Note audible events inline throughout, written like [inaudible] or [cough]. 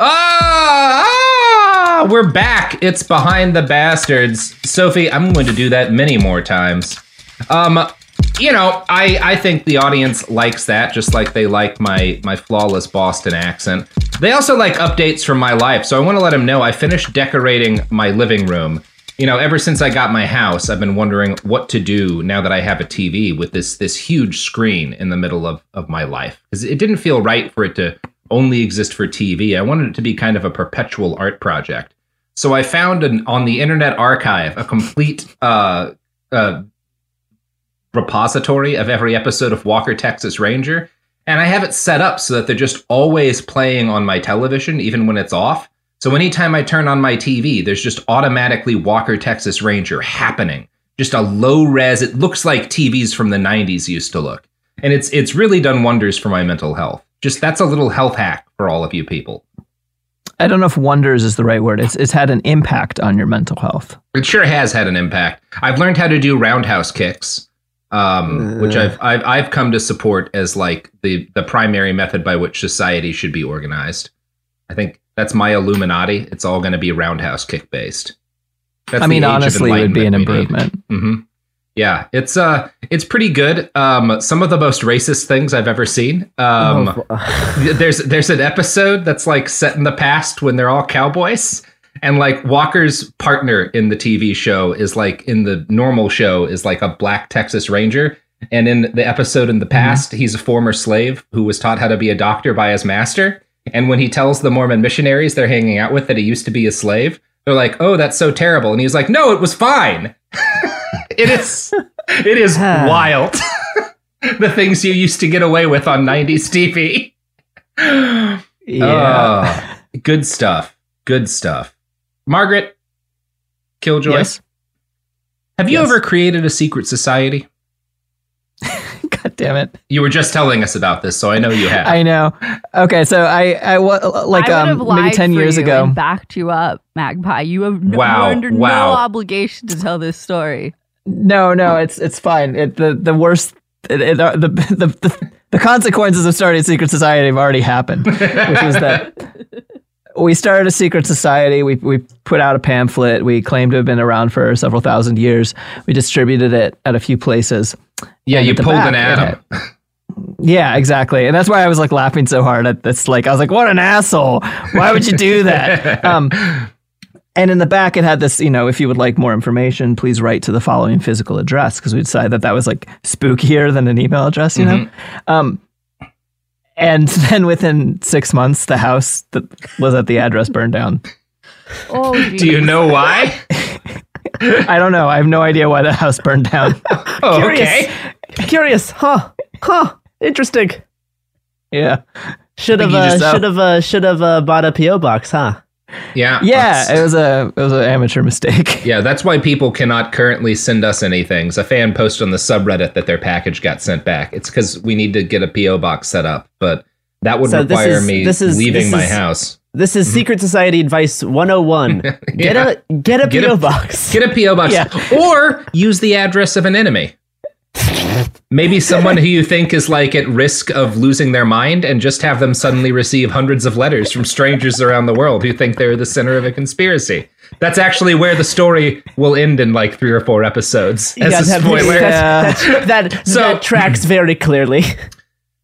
Ah, ah, we're back. It's behind the bastards. Sophie, I'm going to do that many more times. Um, you know, I I think the audience likes that just like they like my my flawless Boston accent. They also like updates from my life, so I want to let them know I finished decorating my living room. You know, ever since I got my house, I've been wondering what to do now that I have a TV with this this huge screen in the middle of of my life because it didn't feel right for it to only exist for TV. I wanted it to be kind of a perpetual art project. So I found an, on the Internet Archive a complete uh, uh, repository of every episode of Walker Texas Ranger, and I have it set up so that they're just always playing on my television, even when it's off. So anytime I turn on my TV, there's just automatically Walker Texas Ranger happening. Just a low res. It looks like TVs from the 90s used to look. And it's it's really done wonders for my mental health. Just that's a little health hack for all of you people. I don't know if wonders is the right word. It's it's had an impact on your mental health. It sure has had an impact. I've learned how to do roundhouse kicks, um, which I've, I've I've come to support as like the the primary method by which society should be organized. I think that's my Illuminati. It's all going to be roundhouse kick based. I mean, honestly, it would be an improvement. hmm Yeah, it's uh, it's pretty good. Um, some of the most racist things I've ever seen. Um, there's there's an episode that's like set in the past when they're all cowboys, and like Walker's partner in the TV show is like in the normal show is like a black Texas Ranger, and in the episode in the past, he's a former slave who was taught how to be a doctor by his master. And when he tells the Mormon missionaries they're hanging out with that he used to be a slave, they're like, "Oh, that's so terrible," and he's like, "No, it was fine." It is it is [laughs] wild [laughs] the things you used to get away with on 90s TV. Yeah. Oh, good stuff. Good stuff. Margaret Killjoy. Yes. Have you Yes. ever created a secret society? [laughs] God damn it. You were just telling us about this, so I know you have. I know. Okay, so I I wa- like I um maybe 10 years you ago. and backed you up, Magpie. You have no, Wow, you're under wow. no obligation to tell this story. No, no, it's it's fine. It the the worst it, it, uh, the, [laughs] the the the consequences of starting a secret society have already happened, which is that we started a secret society. We we put out a pamphlet. We claimed to have been around for several thousand years. We distributed it at a few places. yeah, you pulled back, an Adam. had- Yeah, exactly. And that's why I was like laughing so hard at this. Like, I was like, what an asshole. Why would you do that? [laughs] um, and in the back, it had this, you know, if you would like more information, please write to the following physical address because we decided that that was like spookier than an email address, you know? Um, and [laughs] then within six months, the house that was at the address burned down. Oh, Do you know why? [laughs] I don't know. I have no idea why the house burned down. [laughs] Oh, Curious. okay. Curious, huh? Huh? Interesting. yeah. Should have uh, should have uh, should have uh, bought a PO box, huh? Yeah. Yeah. It was a, it was an amateur mistake. [laughs] Yeah, that's why people cannot currently send us anything. A fan posted on the subreddit that their package got sent back. It's because we need to get a PO box set up, but that would So require is- me this is- leaving this my is- house. This is mm-hmm. Secret Society Advice 101. [laughs] Get Yeah. a get a Get a- PO box. Get a PO box, [laughs] Yeah. or use the address of an enemy. Maybe someone who you think is like at risk of losing their mind, and just have them suddenly receive hundreds of letters from strangers around the world who think they're the center of a conspiracy. That's actually where the story will end in like three or four episodes. As Yeah, a that, spoiler. that's- that's- that, [laughs] So- that tracks very clearly.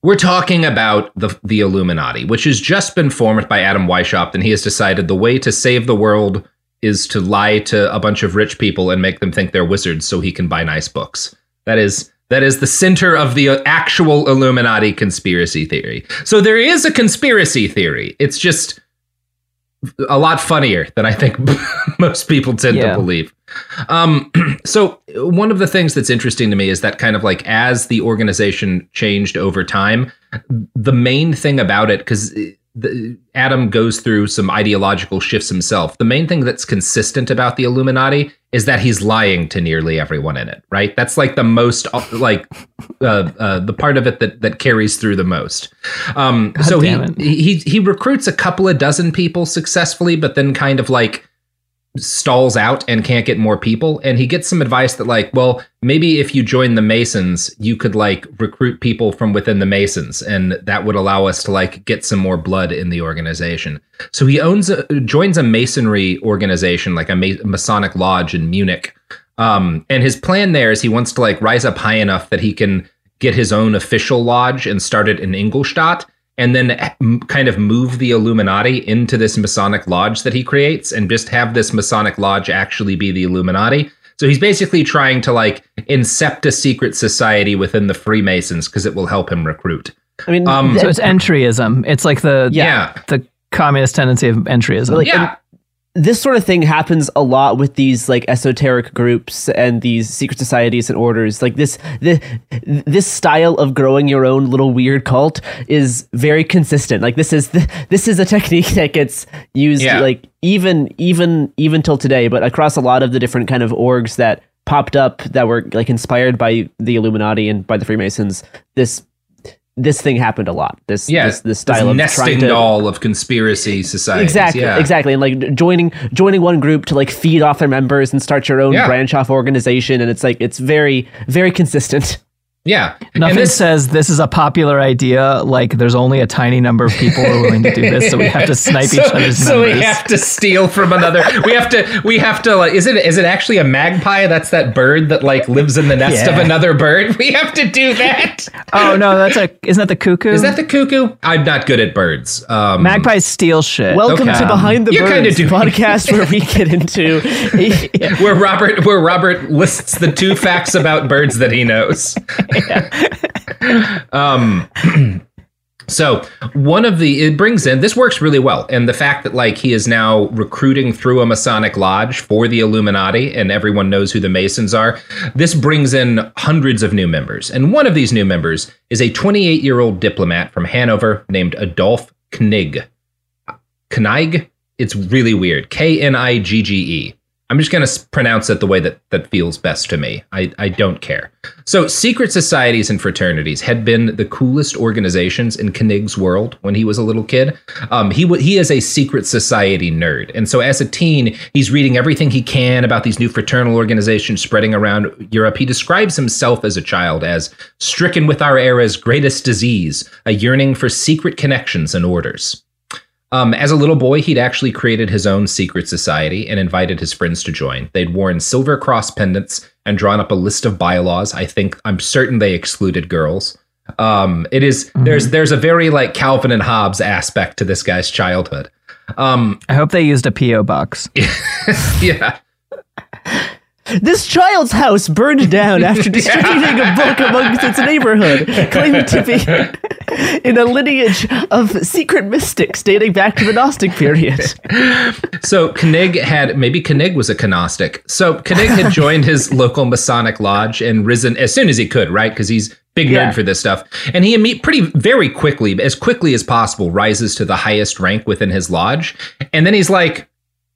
We're talking about the the Illuminati, which has just been formed by Adam Weishaupt, and he has decided the way to save the world is to lie to a bunch of rich people and make them think they're wizards so he can buy nice books. That is that is the center of the actual Illuminati conspiracy theory. So there is a conspiracy theory. It's just a lot funnier than I think [laughs] most people tend Yeah. to believe. Um, [clears throat] so one of the things that's interesting to me is that kind of like as the organization changed over time, the main thing about it, because Adam goes through some ideological shifts himself. The main thing that's consistent about the Illuminati is that he's lying to nearly everyone in it. Right? That's like the most uh, like uh, uh, the part of it that that carries through the most. Um, so he, he he recruits a couple of dozen people successfully, but then kind of like stalls out and can't get more people. And he gets some advice that like well maybe if you join the masons you could like recruit people from within the masons and that would allow us to like get some more blood in the organization. So he owns a, joins a masonry organization like a masonic lodge in munich. Um, and his plan there is he wants to like rise up high enough that he can get his own official lodge and start it in ingolstadt and then kind of move the Illuminati into this Masonic lodge that he creates and just have this Masonic lodge actually be the Illuminati. So he's basically trying to like incept a secret society within the Freemasons because it will help him recruit. I mean, Um, So it's [laughs] entryism. It's like the Yeah. the communist tendency of entryism. Like, Yeah. This sort of thing happens a lot with these like esoteric groups and these secret societies and orders like this this, this style of growing your own little weird cult is very consistent like this is the, this is a technique [laughs] that gets used Yeah. like even even even till today but across a lot of the different kind of orgs that popped up that were like inspired by the illuminati and by the freemasons this this thing happened a lot this Yeah, this, this style of nesting to doll of conspiracy society. Exactly, yeah. exactly, and like joining joining one group to like feed off their members and start your own Yeah. branch off organization, and it's like it's very very consistent. [laughs] Yeah, Nothing this, says this is a popular idea. Like there's only a tiny number of people who are willing to do this, so we have to [laughs] snipe so, each other's so members. we have to steal from another. We have to. We have to. Like, is it? Is it actually a magpie? That's that bird that like lives in the nest of another bird. [laughs] We have to do that. oh no, that's a isn't that the cuckoo? Is that the cuckoo? I'm not good at birds. Um, magpies steal shit? Welcome Okay. to Behind the You kinda Birds do. podcast, where we get into [laughs] where Robert where Robert lists the two facts about birds that he knows. [laughs] um [clears throat] so one of the it brings in this works really well and the fact that like he is now recruiting through a masonic lodge for the illuminati and everyone knows who the masons are. This brings in hundreds of new members. And one of these new members is a 28 year old diplomat from hanover named adolf knig knig it's really weird. K-n-i-g-g-e I'm just going to pronounce it the way that, that feels best to me. I, I don't care. So, secret societies and fraternities had been the coolest organizations in Knig's world when he was a little kid. Um, he w- he is a secret society nerd, and so as a teen, he's reading everything he can about these new fraternal organizations spreading around Europe. He describes himself as a child as stricken with our era's greatest disease, a yearning for secret connections and orders. Um, as a little boy, he'd actually created his own secret society and invited his friends to join. They'd worn silver cross pendants and drawn up a list of bylaws. I think I'm certain they excluded girls. Um, it is- there's there's a very like Calvin and Hobbes aspect to this guy's childhood. Um, I hope they used a PO box. [laughs] yeah, [laughs] this child's house burned down after [laughs] distributing a book amongst its neighborhood, claiming to be [laughs] in a lineage of secret mystics dating back to the Gnostic period. So Knig had maybe Knig was a Gnostic. So Knig had joined his [laughs] local Masonic lodge and risen as soon as he could, right? Because he's big nerd Yeah. for this stuff. And he pretty very quickly, as quickly as possible, rises to the highest rank within his lodge. And then he's like,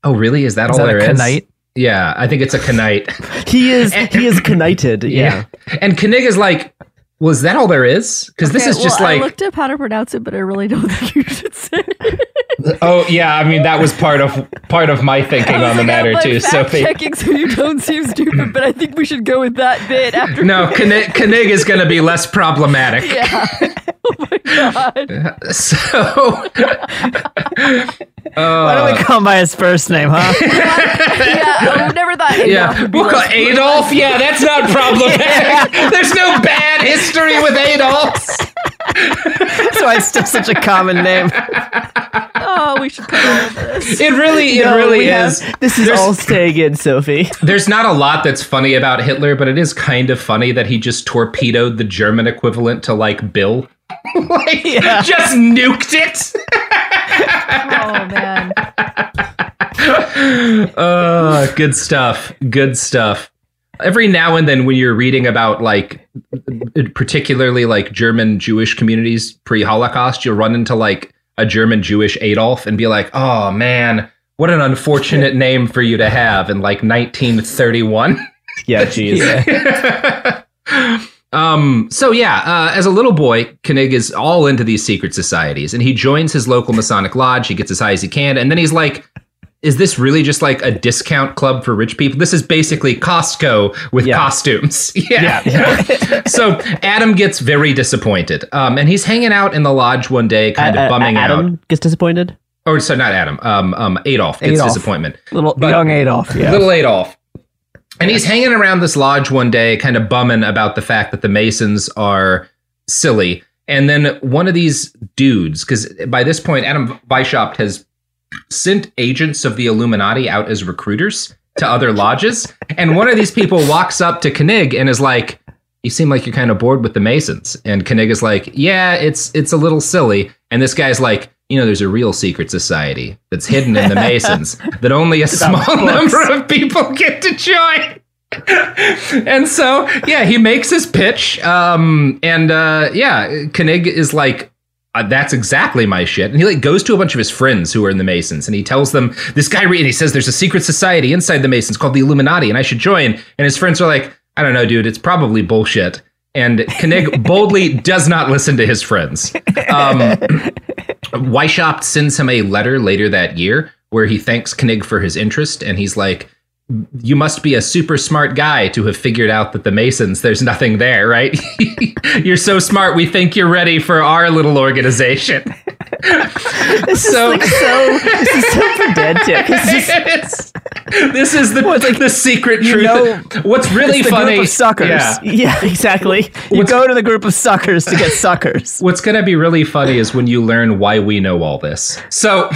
"Oh, really? Is that Is all that there a is?" Knight? Yeah, I think it's a Knight. [laughs] He is he is knighted. [laughs] Yeah. And Knig is like, "Was that all there is?" Because this Okay, is just like I looked up how to pronounce it, but I really don't [laughs] think you should say. it. Oh yeah, I mean that was part of part of my thinking on the matter too, So Checking so you don't seem stupid, but I think we should go with that bit after. No, Knig, Knig is going to be less problematic. Yeah. [laughs] oh my god. [laughs] So, [laughs] Why don't we uh, call him by his first name, huh? Yeah. I oh, never thought. Adolf yeah, would we'll call Adolf. Yeah, that's not problematic. There's no bad history with Adolfs. That's why it's still such a common name. Oh, we should put all of this. It really, it No, really we have- is. this is There's- all staying in, Sophie. [laughs] There's not a lot that's funny about Hitler, but it is kind of funny that he just torpedoed the German equivalent to like Bill. [laughs] like, just nuked it. Oh man. [laughs] Uh, good stuff. Good stuff. Every now and then, when you're reading about like, particularly like German Jewish communities pre-Holocaust, you'll run into like a German Jewish Adolf and be like, "Oh man, what an unfortunate [laughs] name for you to have in like 1931." Yeah, jeez. [laughs] Um, so yeah, uh, as a little boy, Koenig is all into these secret societies, and he joins his local Masonic lodge. He gets as high as he can, and then he's like, "Is this really just like a discount club for rich people? This is basically Costco with Yeah. costumes." [laughs] Yeah. [laughs] so Adam gets very disappointed, um, and he's hanging out in the lodge one day, kind of A- a- bumming Adam out. gets disappointed. Or sorry, not Adam. Um, um, Adolf gets Adolf. disappointment. Little But- young Adolf. Yeah. Little Adolf. And he's hanging around this lodge one day, kind of bumming about the fact that the Masons are silly. And then one of these dudes, because by this point, Adam Weishaupt has sent agents of the Illuminati out as recruiters to other lodges. And one of these people walks up to Koenig and is like, you seem like you're kind of bored with the Masons. And Koenig is like, yeah, it's it's a little silly. And this guy's like, you know, there's a real secret society that's hidden in the Masons [laughs] that only a small number of people get to join. and so, yeah, he makes his pitch. Um, and uh, yeah, Koenig is like, uh, that's exactly my shit. And he like goes to a bunch of his friends who are in the Masons, and he tells them this guy and he says there's a secret society inside the Masons called the Illuminati, and I should join. And his friends are like, I don't know, dude, it's probably bullshit. And Koenig [laughs] boldly does not listen to his friends. Um, Weishaupt sends him a letter later that year where he thanks Koenig for his interest, and he's like, you must be a super smart guy to have figured out that the Masons, there's nothing there, right? [laughs] you're so smart, we think you're ready for our little organization. [laughs] so, So this is so pedantic. It's- [laughs] this is the, like the secret truth. know, What's really funny. group of suckers. Yeah. yeah, exactly. You go to the group of suckers to get suckers. What's going to be really funny is when you learn why we know all this. So,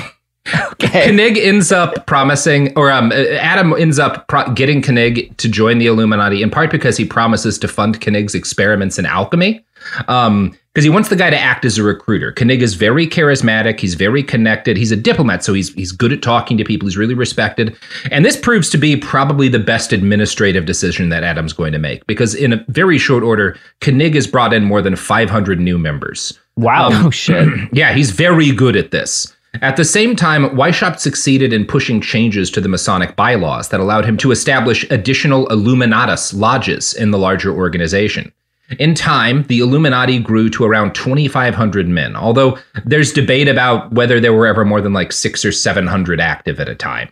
Koenig ends up promising, or um, Adam ends up pro- getting Koenig to join the Illuminati in part because he promises to fund Koenig's experiments in alchemy. Um, because he wants the guy to act as a recruiter. Koenig is very charismatic. He's very connected. He's a diplomat, so he's he's good at talking to people. He's really respected, and this proves to be probably the best administrative decision that Adam's going to make. Because in a very short order, Koenig has brought in more than 500 new members. Wow. Oh shit. [clears throat] Yeah, he's very good at this. At the same time, Weishaupt succeeded in pushing changes to the Masonic bylaws that allowed him to establish additional Illuminatus lodges in the larger organization. In time, the Illuminati grew to around 2,500 men, although there's debate about whether there were ever more than like six or 700 active at a time,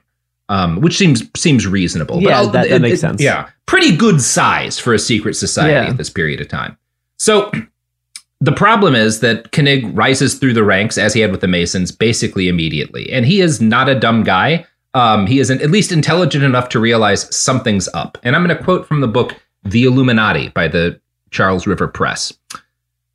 um, which seems seems reasonable. Yeah, I'll- that- that makes sense. Yeah, pretty good size for a secret society Yeah. at this period of time. So the problem is that Koenig rises through the ranks as he had with the Masons basically immediately. And he is not a dumb guy. Um, he is an, at least intelligent enough to realize something's up. And I'm going to quote from the book The Illuminati by the Charles River Press.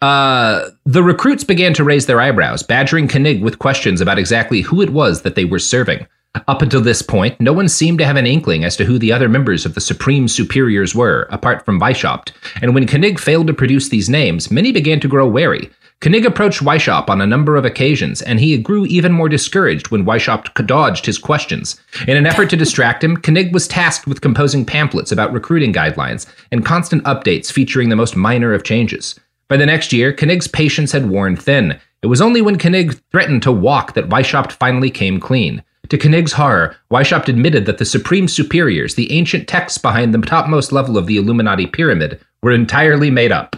Uh, the recruits began to raise their eyebrows, badgering Koenig with questions about exactly who it was that they were serving. Up until this point, no one seemed to have an inkling as to who the other members of the Supreme Superiors were, apart from Weishaupt. And when Koenig failed to produce these names, many began to grow wary. Koenig approached Weishaupt on a number of occasions, and he grew even more discouraged when Weishaupt dodged his questions. In an effort to distract him, Koenig was tasked with composing pamphlets about recruiting guidelines and constant updates featuring the most minor of changes. By the next year, Koenig's patience had worn thin. It was only when Koenig threatened to walk that Weishaupt finally came clean. To Koenig's horror, Weishaupt admitted that the Supreme Superiors, the ancient texts behind the topmost level of the Illuminati pyramid, were entirely made up.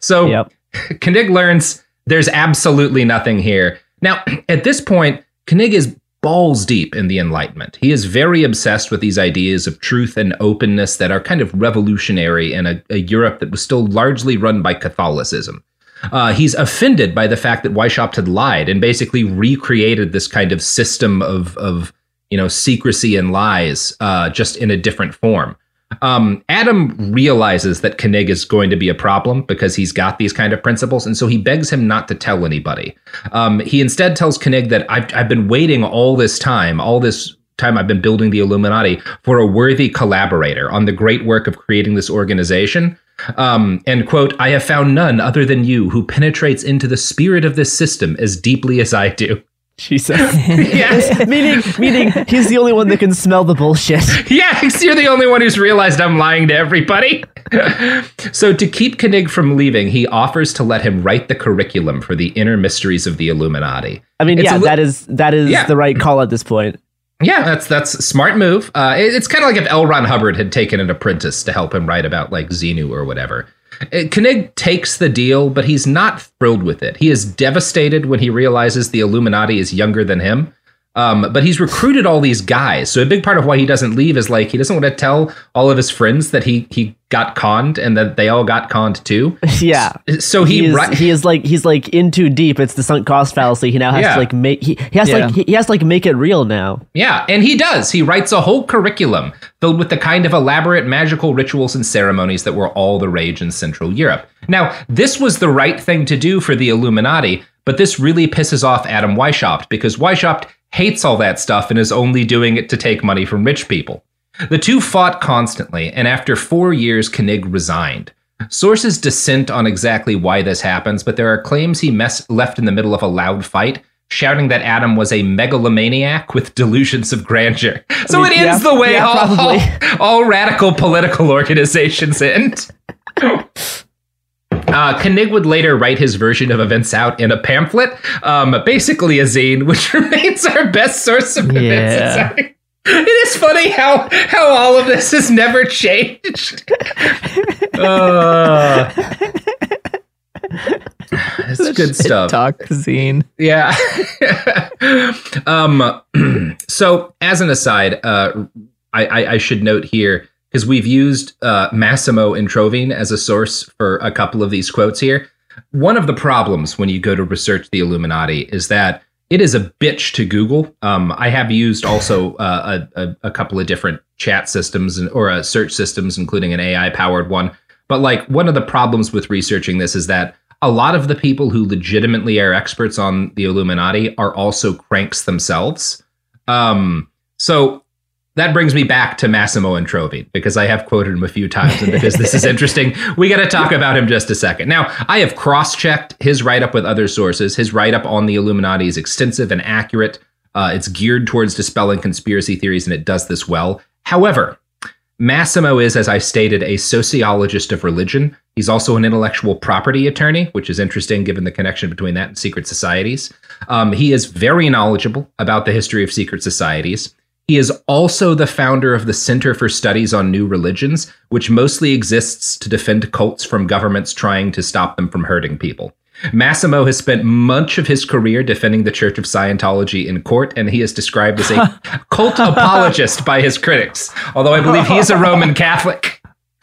So, Yep. [laughs] Koenig learns there's absolutely nothing here. Now, [clears throat] at this point, Koenig is balls deep in the Enlightenment. He is very obsessed with these ideas of truth and openness that are kind of revolutionary in a, a Europe that was still largely run by Catholicism. Uh, he's offended by the fact that Weishaupt had lied and basically recreated this kind of system of, of you know, secrecy and lies, uh, just in a different form. Um, Adam realizes that Koenig is going to be a problem because he's got these kind of principles, and so he begs him not to tell anybody. Um, he instead tells Koenig that I've, I've been waiting all this time, all this time I've been building the Illuminati for a worthy collaborator on the great work of creating this organization. Um, and quote, I have found none other than you who penetrates into the spirit of this system as deeply as I do. Jesus. [laughs] yes. [laughs] meaning, meaning he's the only one that can smell the bullshit. [laughs] Yeah, you're the only one who's realized I'm lying to everybody. so to keep Koenig from leaving, he offers to let him write the curriculum for the inner mysteries of the Illuminati. I mean, It's yeah, li- that is that is Yeah. the right call at this point. Yeah, that's that's smart move. Uh, it- it's kind of like if L. Ron Hubbard had taken an apprentice to help him write about like Xenu or whatever. Uh, Koenig takes the deal, but he's not thrilled with it. He is devastated when he realizes the Illuminati is younger than him. Um, but he's recruited all these guys, so a big part of why he doesn't leave is like he doesn't want to tell all of his friends that he he got conned and that they all got conned too. [laughs] Yeah. So he, He is, ri- he is like he's like in too deep. It's the sunk cost fallacy. He now has Yeah. to like make he, he has to Yeah. like he, he has to like make it real now. Yeah, and he does. He writes a whole curriculum filled with the kind of elaborate magical rituals and ceremonies that were all the rage in Central Europe. Now, this was the right thing to do for the Illuminati, but this really pisses off Adam Weishaupt because Weishaupt hates all that stuff and is only doing it to take money from rich people. The two fought constantly, and after four years, Koenig resigned. Sources dissent on exactly why this happens, but there are claims he mess- left in the middle of a loud fight, shouting that Adam was a megalomaniac with delusions of grandeur. So mean, it ends yeah, the way yeah, all, probably. all radical political organizations end. [laughs] Uh, Koenig would later write his version of events out in a pamphlet, um, basically a zine, [laughs] which remains our best source of events. Yeah. It's- It is funny how how all of this has never changed. [laughs] Uh, it's good stuff. Talk zine. Yeah. [laughs] um. [clears throat] so, as an aside, uh, I, I, I should note here because we've used uh, Massimo Introvigne as a source for a couple of these quotes here. One of the problems when you go to research the Illuminati is that it is a bitch to Google. Um, I have used also uh, a, a, couple of different chat systems and, or uh, search systems, including an AI powered one. But like one of the problems with researching this is that a lot of the people who legitimately are experts on the Illuminati are also cranks themselves. Um, so that brings me back to Massimo Introvigne because I have quoted him a few times, and because this is [laughs] interesting, we got to talk about him just a second. Now, I have cross-checked his write-up with other sources. His write-up on the Illuminati is extensive and accurate. Uh, it's geared towards dispelling conspiracy theories, and it does this well. However, Massimo is, as I stated, a sociologist of religion. He's also an intellectual property attorney, which is interesting given the connection between that and secret societies. Um, he is very knowledgeable about the history of secret societies. He is also the founder of the Center for Studies on New Religions, which mostly exists to defend cults from governments trying to stop them from hurting people. Massimo has spent much of his career defending the Church of Scientology in court, and he is described as a [laughs] cult apologist by his critics, although I believe he is a Roman Catholic. [laughs]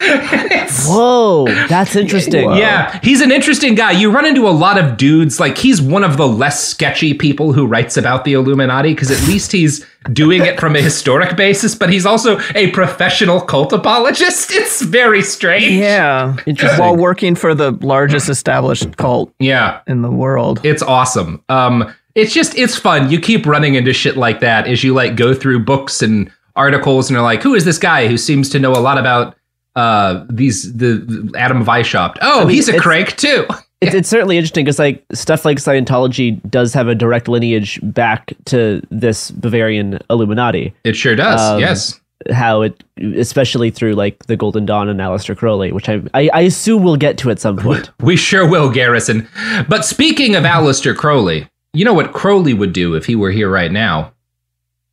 Whoa, that's interesting. Yeah, he's an interesting guy. You run into a lot of dudes, like, he's one of the less sketchy people who writes about the Illuminati, because at least he's doing it from a historic basis, but he's also a professional cult apologist. [laughs] It's very strange. Yeah. Interesting. While working for the largest established cult Yeah. in the world. It's awesome. Um, it's just it's fun. You keep running into shit like that as you like go through books and articles and are like, who is this guy who seems to know a lot about uh these the, the Adam Weishaupt? Oh, mean, he's a crank too. It's, it's certainly interesting because like stuff like Scientology does have a direct lineage back to this Bavarian Illuminati. It sure does. Um, yes. How it, especially through like the Golden Dawn and Aleister Crowley, which I I, I assume we'll get to at some point. We sure will, Garrison. But speaking of Aleister Crowley, you know what Crowley would do if he were here right now?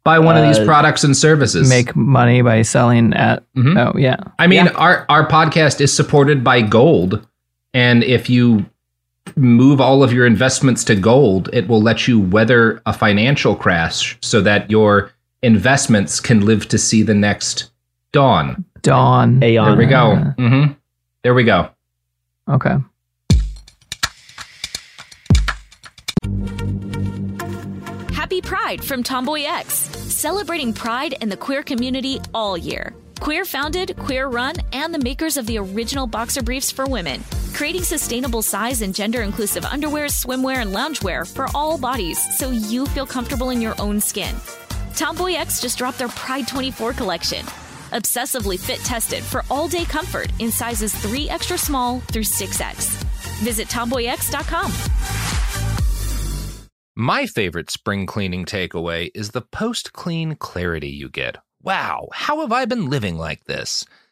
Buy one of these Uh, products and services. Make money by selling at. Mhm. Oh, yeah. I mean, our our podcast is supported by gold, and if you move all of your investments to gold, it will let you weather a financial crash so that your investments can live to see the next dawn. Dawn. Aeon. There we go. hmm There we go. Okay. Happy Pride from Tomboy X, celebrating pride and the queer community all year. Queer founded, queer run, and the makers of the original boxer briefs for women, creating sustainable size and gender inclusive underwear, swimwear, and loungewear for all bodies so you feel comfortable in your own skin. Tomboy X just dropped their Pride 24 collection. Obsessively fit tested for all day comfort in sizes 3 extra small through 6X. Visit tomboyx.com. My favorite spring cleaning takeaway is the post clean clarity you get. Wow, how have I been living like this?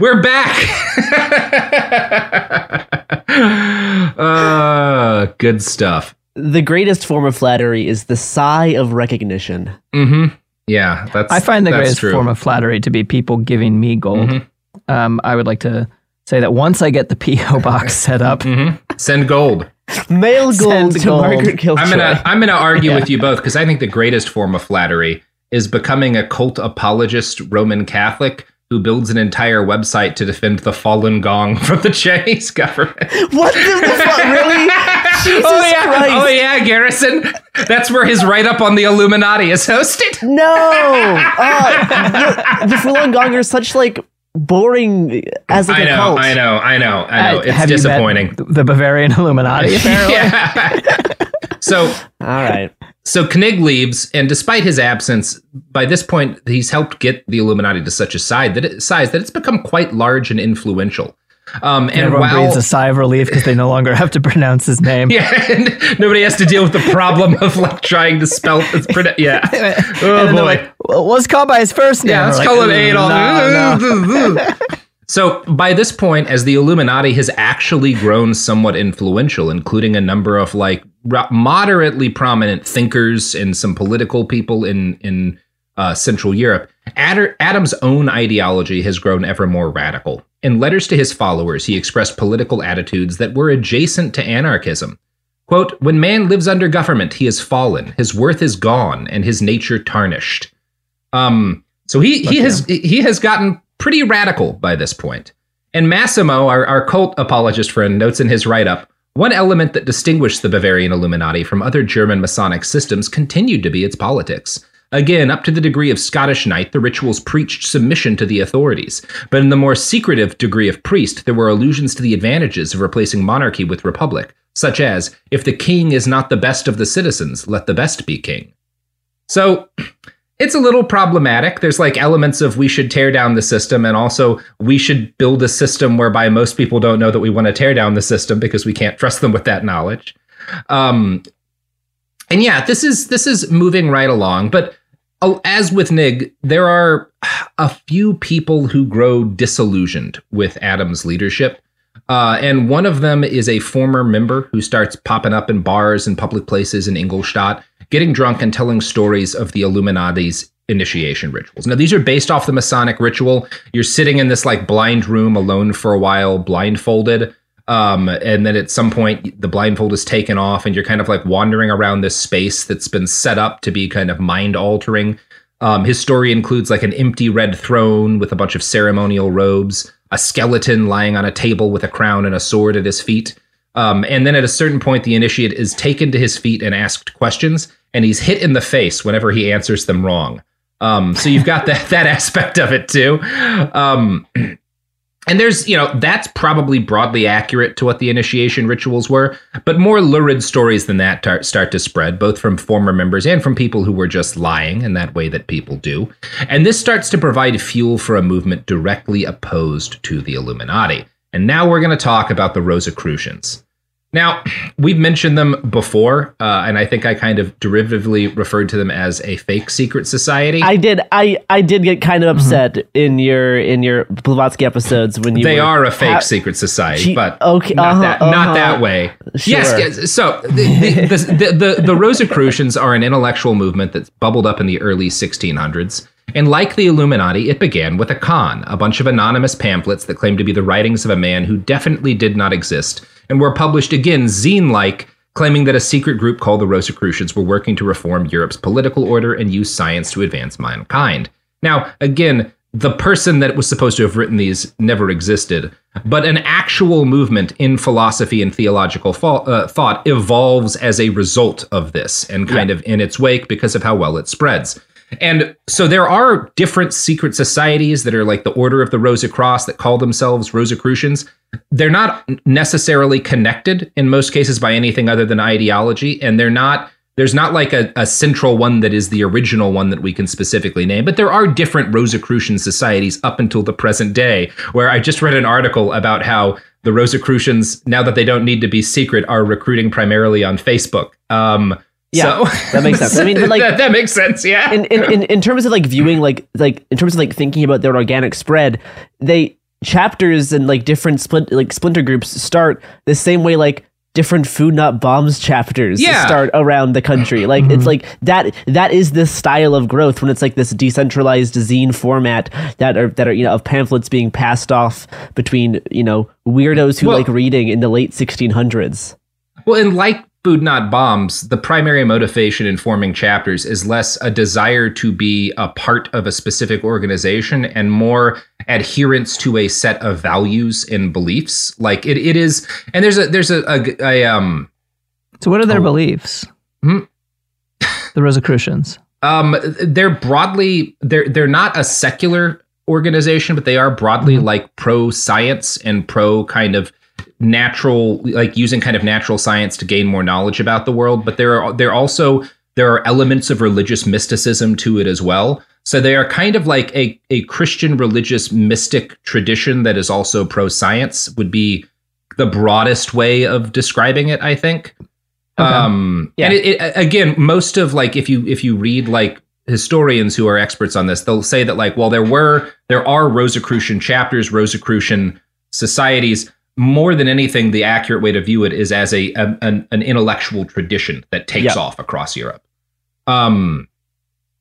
We're back. [laughs] uh, good stuff. The greatest form of flattery is the sigh of recognition. Mm-hmm. Yeah, that's. I find the that's greatest true. form of flattery to be people giving me gold. Mm-hmm. Um, I would like to say that once I get the [laughs] PO box [laughs] set up, Mm-hmm. Send gold. Mail Send gold to gold. Margaret Killjoy. I'm gonna I'm gonna argue with you both because I think the greatest form of flattery is becoming a cult apologist Roman Catholic who builds an entire website to defend the Falun Gong [laughs] from the Chinese government. What the, the [laughs] fuck? Really? Jesus oh yeah, Christ. oh yeah, Garrison. That's where his write-up on the Illuminati is hosted. No! [laughs] Uh, the, the Falun Gong are such like boring as like I a know, cult. I know, I know, I know. Uh, It's have you met disappointing. the Bavarian Illuminati, apparently. yeah. So All right. So Knig leaves, and despite his absence, by this point he's helped get the Illuminati to such a size that it, size that it's become quite large and influential. Um, and Everyone while breathes a sigh of relief because they no longer have to [laughs] pronounce his name. yeah, nobody has to deal with the problem of like trying to spell it's pronoun- yeah. [laughs] Oh boy. like, well, what's called by his first name? Yeah, let's call like, him "Mm, Adolf. no, no." [laughs] So by this point, as the Illuminati has actually grown somewhat influential, including a number of like moderately prominent thinkers and some political people in in uh, Central Europe, Ad- Adam's own ideology has grown ever more radical. In letters to his followers, he expressed political attitudes that were adjacent to anarchism. Quote, when man lives under government, he is fallen, his worth is gone, and his nature tarnished. Um, so he he has he has gotten pretty radical by this point. And Massimo, our, our cult apologist friend, notes in his write-up, one element that distinguished the Bavarian Illuminati from other German Masonic systems continued to be its politics. Again, up to the degree of Scottish Knight, the rituals preached submission to the authorities. But in the more secretive degree of priest, there were allusions to the advantages of replacing monarchy with republic, such as, if the king is not the best of the citizens, let the best be king. So, [clears throat] it's a little problematic. There's like elements of we should tear down the system, and also we should build a system whereby most people don't know that we want to tear down the system because we can't trust them with that knowledge. Um, and yeah, this is this is moving right along. But oh, as with Nig, there are a few people who grow disillusioned with Adam's leadership. Uh, and one of them is a former member who starts popping up in bars and public places in Ingolstadt, getting drunk and telling stories of the Illuminati's initiation rituals. Now, these are based off the Masonic ritual. You're sitting in this like blind room alone for a while, blindfolded. Um, and then at some point, the blindfold is taken off, and you're kind of like wandering around this space that's been set up to be kind of mind altering. Um, his story includes like an empty red throne with a bunch of ceremonial robes, a skeleton lying on a table with a crown and a sword at his feet. Um, and then at a certain point, the initiate is taken to his feet and asked questions, and he's hit in the face whenever he answers them wrong. Um, so you've got that [laughs] that aspect of it too. Um, [clears throat] and there's, you know, that's probably broadly accurate to what the initiation rituals were, but more lurid stories than that tar- start to spread, both from former members and from people who were just lying in that way that people do. And this starts to provide fuel for a movement directly opposed to the Illuminati. And now we're going to talk about the Rosicrucians. Now, we've mentioned them before, uh, and I think I kind of derivatively referred to them as a fake secret society. I did. I I did get kind of Mm-hmm. upset in your in your Blavatsky episodes when you. they were- are a fake ha- secret society, Gee, but okay, not uh-huh, that uh-huh. that way. Sure. Yes, yes. So the the, the, the, the Rosicrucians are an intellectual movement that's bubbled up in the early 1600s. And like the Illuminati, it began with a con, a bunch of anonymous pamphlets that claimed to be the writings of a man who definitely did not exist, and were published again zine like, claiming that a secret group called the Rosicrucians were working to reform Europe's political order and use science to advance mankind. Now, again, the person that was supposed to have written these never existed, but an actual movement in philosophy and theological fo- uh, thought evolves as a result of this and kind of in its wake because of how well it spreads. And so there are different secret societies that are like the Order of the Rosy Cross that call themselves Rosicrucians. They're not necessarily connected in most cases by anything other than ideology, and they're not there's not like a, a central one that is the original one that we can specifically name, but there are different Rosicrucian societies up until the present day. Where I just read an article about how the Rosicrucians, now that they don't need to be secret, are recruiting primarily on Facebook. Um, Yeah, so, [laughs] that makes sense. I mean, like- [laughs] that, that makes sense. Yeah. in, in, in, in terms of like viewing like like in terms of like thinking about their organic spread they chapters and like different split like splinter groups start the same way like different food not bombs chapters Yeah. start around the country like it's mm-hmm. like that that is this style of growth when it's like this decentralized zine format that are that are you know of pamphlets being passed off between you know weirdos who Well- like reading in the late 1600s Well, and like Food Not Bombs, the primary motivation in forming chapters is less a desire to be a part of a specific organization and more adherence to a set of values and beliefs. Like it, it is, and there's a there's a, a, a um So what are their Oh. beliefs? Hmm. The Rosicrucians. um they're broadly they're they're not a secular organization but they are broadly like pro science and pro kind of natural like using kind of natural science to gain more knowledge about the world but there are there also there are elements of religious mysticism to it as well. So they are kind of like a a christian religious mystic tradition that is also pro science would be the broadest way of describing it i think. Um Yeah. and it, it again most of like if you if you read like historians who are experts on this they'll say that like well there were there are rosicrucian chapters rosicrucian societies more than anything the accurate way to view it is as a, a an, an intellectual tradition that takes Yeah. off across europe um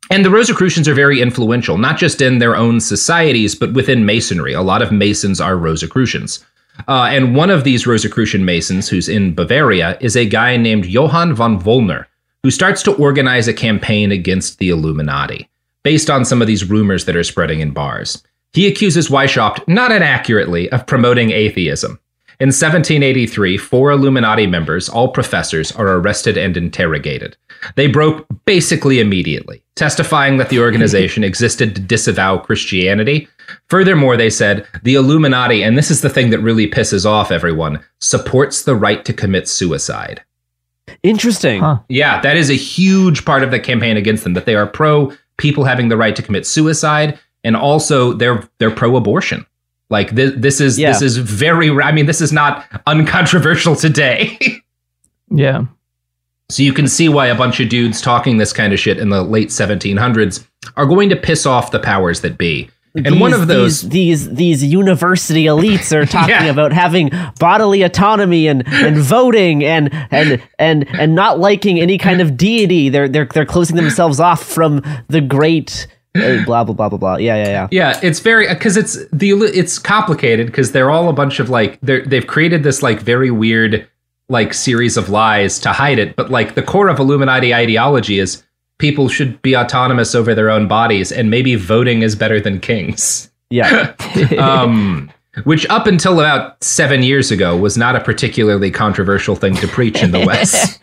and the Rosicrucians are very influential, not just in their own societies, but within Masonry. A lot of Masons are Rosicrucians. Uh, and one of these Rosicrucian Masons, who's in Bavaria, is a guy named Johann von Wollner, who starts to organize a campaign against the Illuminati, based on some of these rumors that are spreading in bars. He accuses Weishaupt, not inaccurately, of promoting atheism. In 1783, four Illuminati members, all professors, are arrested and interrogated. They broke basically immediately, testifying that the [laughs] organization existed to disavow Christianity. Furthermore, they said the Illuminati, and this is the thing that really pisses off everyone, supports the right to commit suicide. interesting Huh. Yeah, that is a huge part of the campaign against them. That they are pro people having the right to commit suicide, and also they're they're pro abortion. Like this, this is Yeah. this is very. I mean, this is not uncontroversial today. [laughs] Yeah. So you can see why a bunch of dudes talking this kind of shit in the late 1700s are going to piss off the powers that be. And one of those these these, these university elites are [laughs] talking Yeah. about having bodily autonomy and, and voting and and and and not liking any kind of deity. They're they're they're closing themselves off from the great blah blah blah blah blah. Yeah yeah yeah. Yeah, it's very because it's the it's complicated because they're all a bunch of like they they've created this like very weird like series of lies to hide it, but like the core of Illuminati ideology is people should be autonomous over their own bodies and maybe voting is better than kings. Yeah. [laughs] Um which up until about seven years ago was not a particularly controversial thing to preach in the West.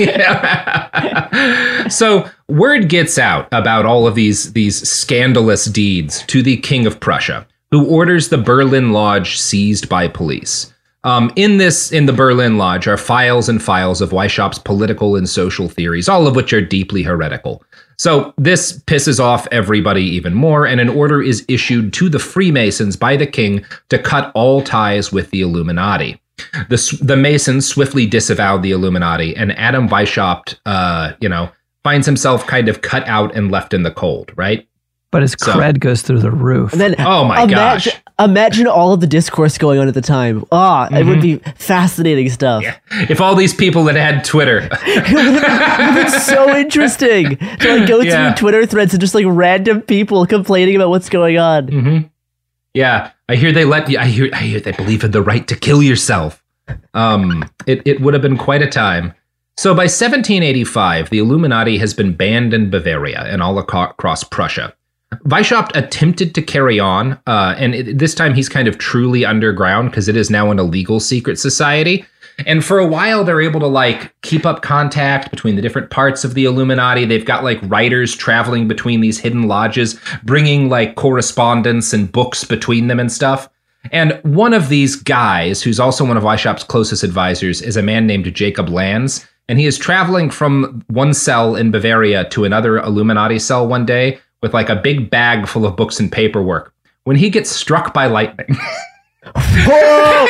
[laughs] so word gets out about all of these these scandalous deeds to the King of Prussia, who orders the Berlin Lodge seized by police. Um, in this, in the Berlin Lodge, are files and files of Weishaupt's political and social theories, all of which are deeply heretical. So this pisses off everybody even more, and an order is issued to the Freemasons by the king to cut all ties with the Illuminati. The, the Masons swiftly disavowed the Illuminati, and Adam Weishaupt, uh, you know, finds himself kind of cut out and left in the cold, right? But his So- cred goes through the roof. And then Oh my imagine, gosh. Imagine all of the discourse going on at the time. Ah, it would be fascinating stuff. If all these people had had Twitter, [laughs] it would have been so [laughs] interesting to like go Yeah. through Twitter threads and just like random people complaining about what's going on. Mm-hmm. Yeah, I hear they let you. I hear. I hear they believe in the right to kill yourself. Um, it it would have been quite a time. So by 1785, the Illuminati has been banned in Bavaria and all across Prussia. Weishaupt attempted to carry on, uh, and it, this time he's kind of truly underground because it is now an illegal secret society. And for a while, they're able to like keep up contact between the different parts of the Illuminati. They've got like writers traveling between these hidden lodges, bringing like correspondence and books between them and stuff. And one of these guys, who's also one of Weishaupt's closest advisors, is a man named Jacob Lanz. And he is traveling from one cell in Bavaria to another Illuminati cell one day with like a big bag full of books and paperwork when he gets struck by lightning. [laughs] Whoa!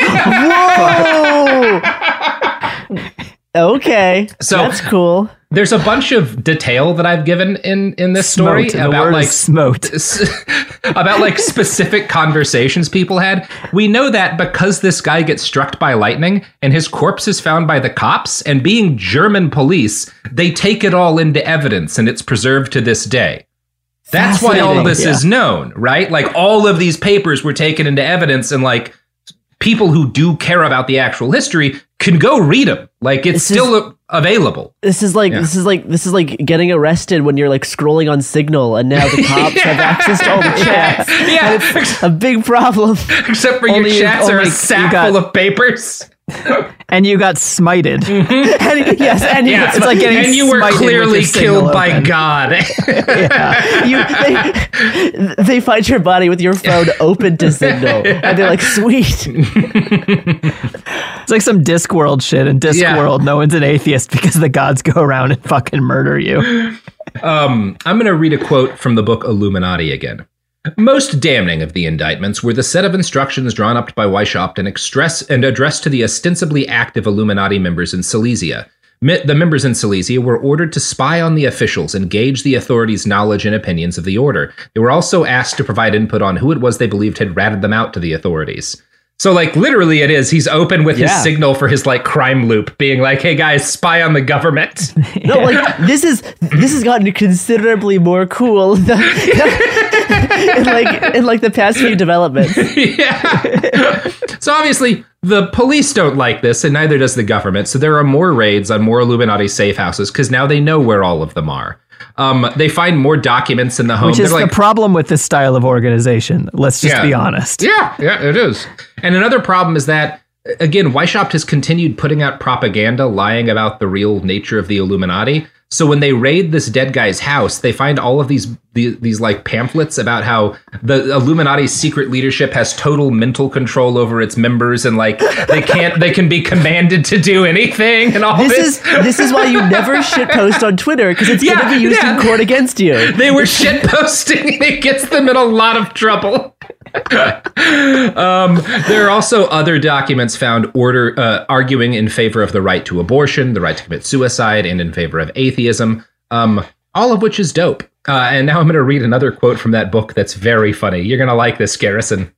Whoa! okay, So- that's cool. There's a bunch of detail that I've given in in this story Smote. The about word like smote. [laughs] about like specific conversations people had. We know that because this guy gets struck by lightning and his corpse is found by the cops, and being German police, they take it all into evidence and it's preserved to this day. That's why all this is known, right? Like all of these papers were taken into evidence and like people who do care about the actual history can go read them. Like it's This is- still available. This is like Yeah. this is like this is like getting arrested when you're like scrolling on Signal, and now the [laughs] cops have access to all the chats. Yeah, A big problem. except for Only- your chats are only a sack got- full of papers. [laughs] and you got smited. And- yes, and you, It's like getting and you were clearly killed by open. God. [laughs] you they, [laughs] they find your body with your phone open to Signal, and they're like, "Sweet." It's like some Discworld shit. In Yeah. Discworld, no one's an atheist because the gods go around and fucking murder you. um, I'm going to read a quote from the book Illuminati again. Most damning of the indictments were the set of instructions drawn up by Weishaupt and, express, and addressed to the ostensibly active Illuminati members in Silesia. The members in Silesia were ordered to spy on the officials and gauge the authorities' knowledge and opinions of the order. They were also asked to provide input on who it was they believed had ratted them out to the authorities. So, like, literally, it is. He's open with his signal for his, like, crime loop, being like, hey, guys, spy on the government. [laughs] No, like [laughs] this is this has gotten considerably more cool [laughs] than, [laughs] in like in like the past few developments. [laughs] yeah. so obviously the police don't like this, and neither does the government. So there are more raids on more Illuminati safe houses because now they know where all of them are. Um, they find more documents in the home. Which is They're like, the problem with this style of organization. Let's just Yeah. be honest. yeah, yeah, it is. And another problem is that again, Weishaupt has continued putting out propaganda lying about the real nature of the Illuminati. So when they raid this dead guy's house, they find all of these these, these like pamphlets about how the Illuminati's secret leadership has total mental control over its members and like they can't they can be commanded to do anything and all This this. is this is why you never shit post on Twitter because it's Yeah, gonna be used yeah. in court against you. they were shit posting and it gets them in a lot of trouble. [laughs] um, there are also other documents found order uh, arguing in favor of the right to abortion, the right to commit suicide, and in favor of atheism. Um, all of which is dope. Uh, and now I'm going to read another quote from that book that's very funny. You're going to like this, Garrison.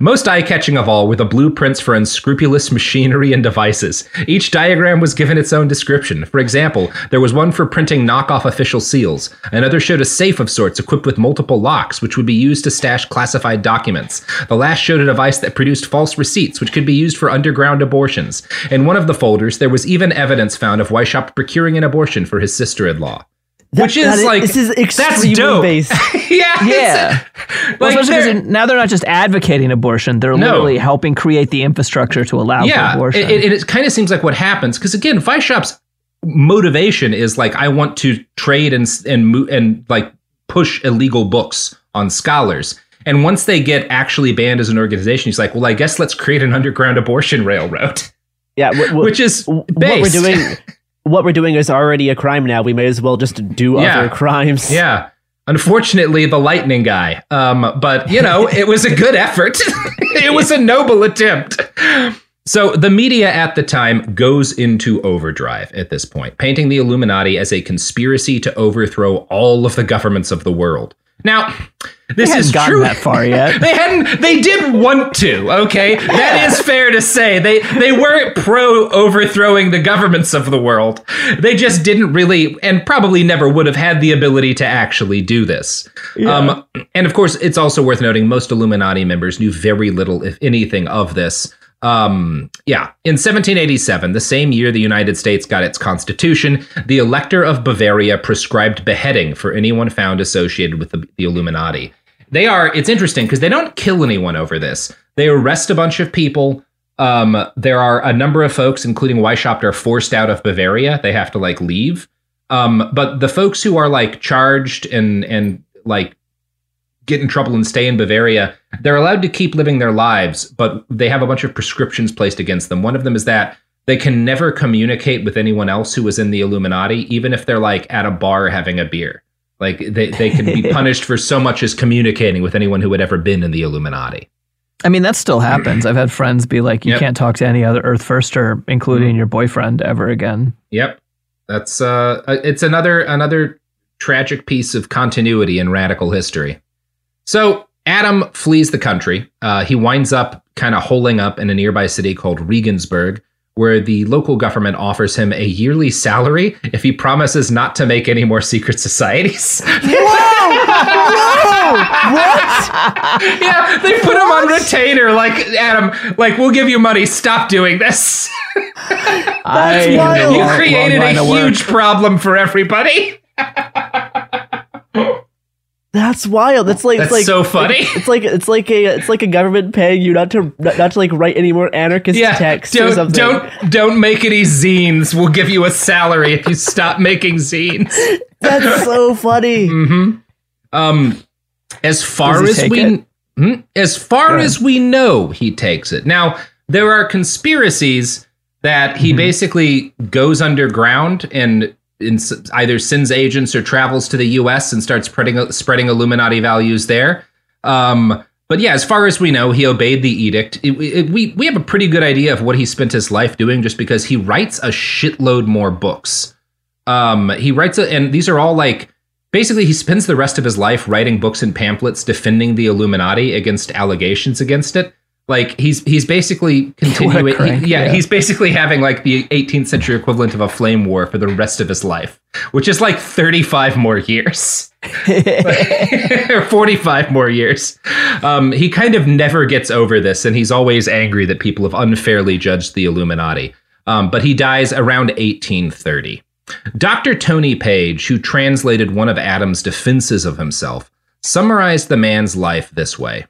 Most eye catching of all were the blueprints for unscrupulous machinery and devices. Each diagram was given its own description. For example, there was one for printing knockoff official seals. Another showed a safe of sorts equipped with multiple locks, which would be used to stash classified documents. The last showed a device that produced false receipts, which could be used for underground abortions. In one of the folders, there was even evidence found of Weishaupt procuring an abortion for his sister in law. Which is That like this is that's extremely dope. [laughs] based. yeah, Yeah. Well, especially they're- now they're not just advocating abortion; they're No. literally helping create the infrastructure to allow for yeah, abortion. it, it, it kind of seems like what happens because again, Weishaupt's motivation is like I want to trade and and and like push illegal books on scholars. And once they get actually banned as an organization, he's like, well, I guess let's create an underground abortion railroad, Yeah, wh- wh- [laughs] which is what we're doing. [laughs] What we're doing is already a crime now. We may as well just do Yeah. other crimes. Yeah. Unfortunately, the lightning guy. Um, but you know, [laughs] it was a good effort. [laughs] it was a noble attempt. So the media at the time goes into overdrive at this point, painting the Illuminati as a conspiracy to overthrow all of the governments of the world. Now, this hadn't is gotten true. that far yet. [laughs] they hadn't. They did want to. Okay, that is fair to say. They they weren't pro overthrowing the governments of the world. They just didn't really, and probably never would have had the ability to actually do this. Um, and of course, it's also worth noting most Illuminati members knew very little, if anything, of this. Um, yeah, in 1787, the same year the United States got its constitution, the Elector of Bavaria prescribed beheading for anyone found associated with the, the Illuminati. They are, it's interesting because they don't kill anyone over this. They arrest a bunch of people. Um, there are a number of folks, including Weishaupt, are forced out of Bavaria. They have to like leave. Um, but the folks who are like charged and and like get in trouble and stay in Bavaria, they're allowed to keep living their lives, but they have a bunch of prescriptions placed against them. One of them is that they can never communicate with anyone else who was in the Illuminati, even if they're like at a bar having a beer. Like they, they can be [laughs] punished for so much as communicating with anyone who had ever been in the Illuminati. I mean, that still happens. [clears throat] I've had friends be like, "You Yep. can't talk to any other Earth Firster, including your boyfriend, ever again." Yep. That's uh it's another another tragic piece of continuity in radical history. So Adam flees the country. Uh, he winds up kind of holing up in a nearby city called Regensburg, where the local government offers him a yearly salary if he promises not to make any more secret societies. [laughs] Whoa! Whoa! What? [laughs] Yeah, they put him on retainer. Like Adam, like we'll give you money. Stop doing this. I wild. you created a of work. huge problem for everybody. [laughs] That's wild. That's like That's it's like so funny. It's like it's like a it's like a government paying you not to not, not to like write any more anarchist Yeah, text don't something. don't don't make any zines. We'll give you a salary if you stop making zines. [laughs] That's so funny. Um, as far as we? Hmm? as far as we know, he takes it. Now there are conspiracies that Mm-hmm. he basically goes underground and in, either sends agents or travels to the U.S. and starts spreading spreading Illuminati values there. Um, but yeah, as far as we know, he obeyed the edict. It- it- we we have a pretty good idea of what he spent his life doing, just because he writes a shitload more books. Um, he writes, a, and these are all like basically he spends the rest of his life writing books and pamphlets defending the Illuminati against allegations against it. Like he's he's basically [laughs] continuing. crank, he- yeah, yeah. he's basically having like the 18th century equivalent of a flame war for the rest of his life, which is like 35 more years. or [laughs] [laughs] 45 more years. Um, he kind of never gets over this, and he's always angry that people have unfairly judged the Illuminati. Um, but he dies around 1830. Dr. Tony Page, who translated one of Adam's defenses of himself, summarized the man's life this way.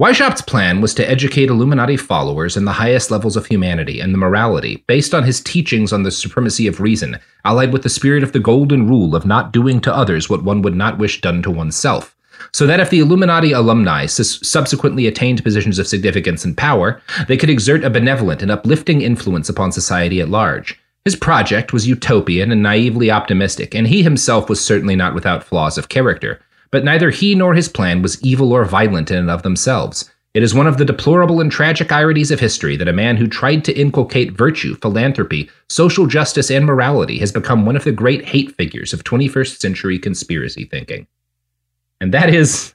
Weishaupt's plan was to educate Illuminati followers in the highest levels of humanity and the morality, based on his teachings on the supremacy of reason, allied with the spirit of the golden rule of not doing to others what one would not wish done to oneself. So that if the Illuminati alumni subsequently attained positions of significance and power, they could exert a benevolent and uplifting influence upon society at large. His project was utopian and naively optimistic, and he himself was certainly not without flaws of character. But neither he nor his plan was evil or violent in and of themselves. It is one of the deplorable and tragic ironies of history that a man who tried to inculcate virtue, philanthropy, social justice, and morality has become one of the great hate figures of 21st century conspiracy thinking. And that is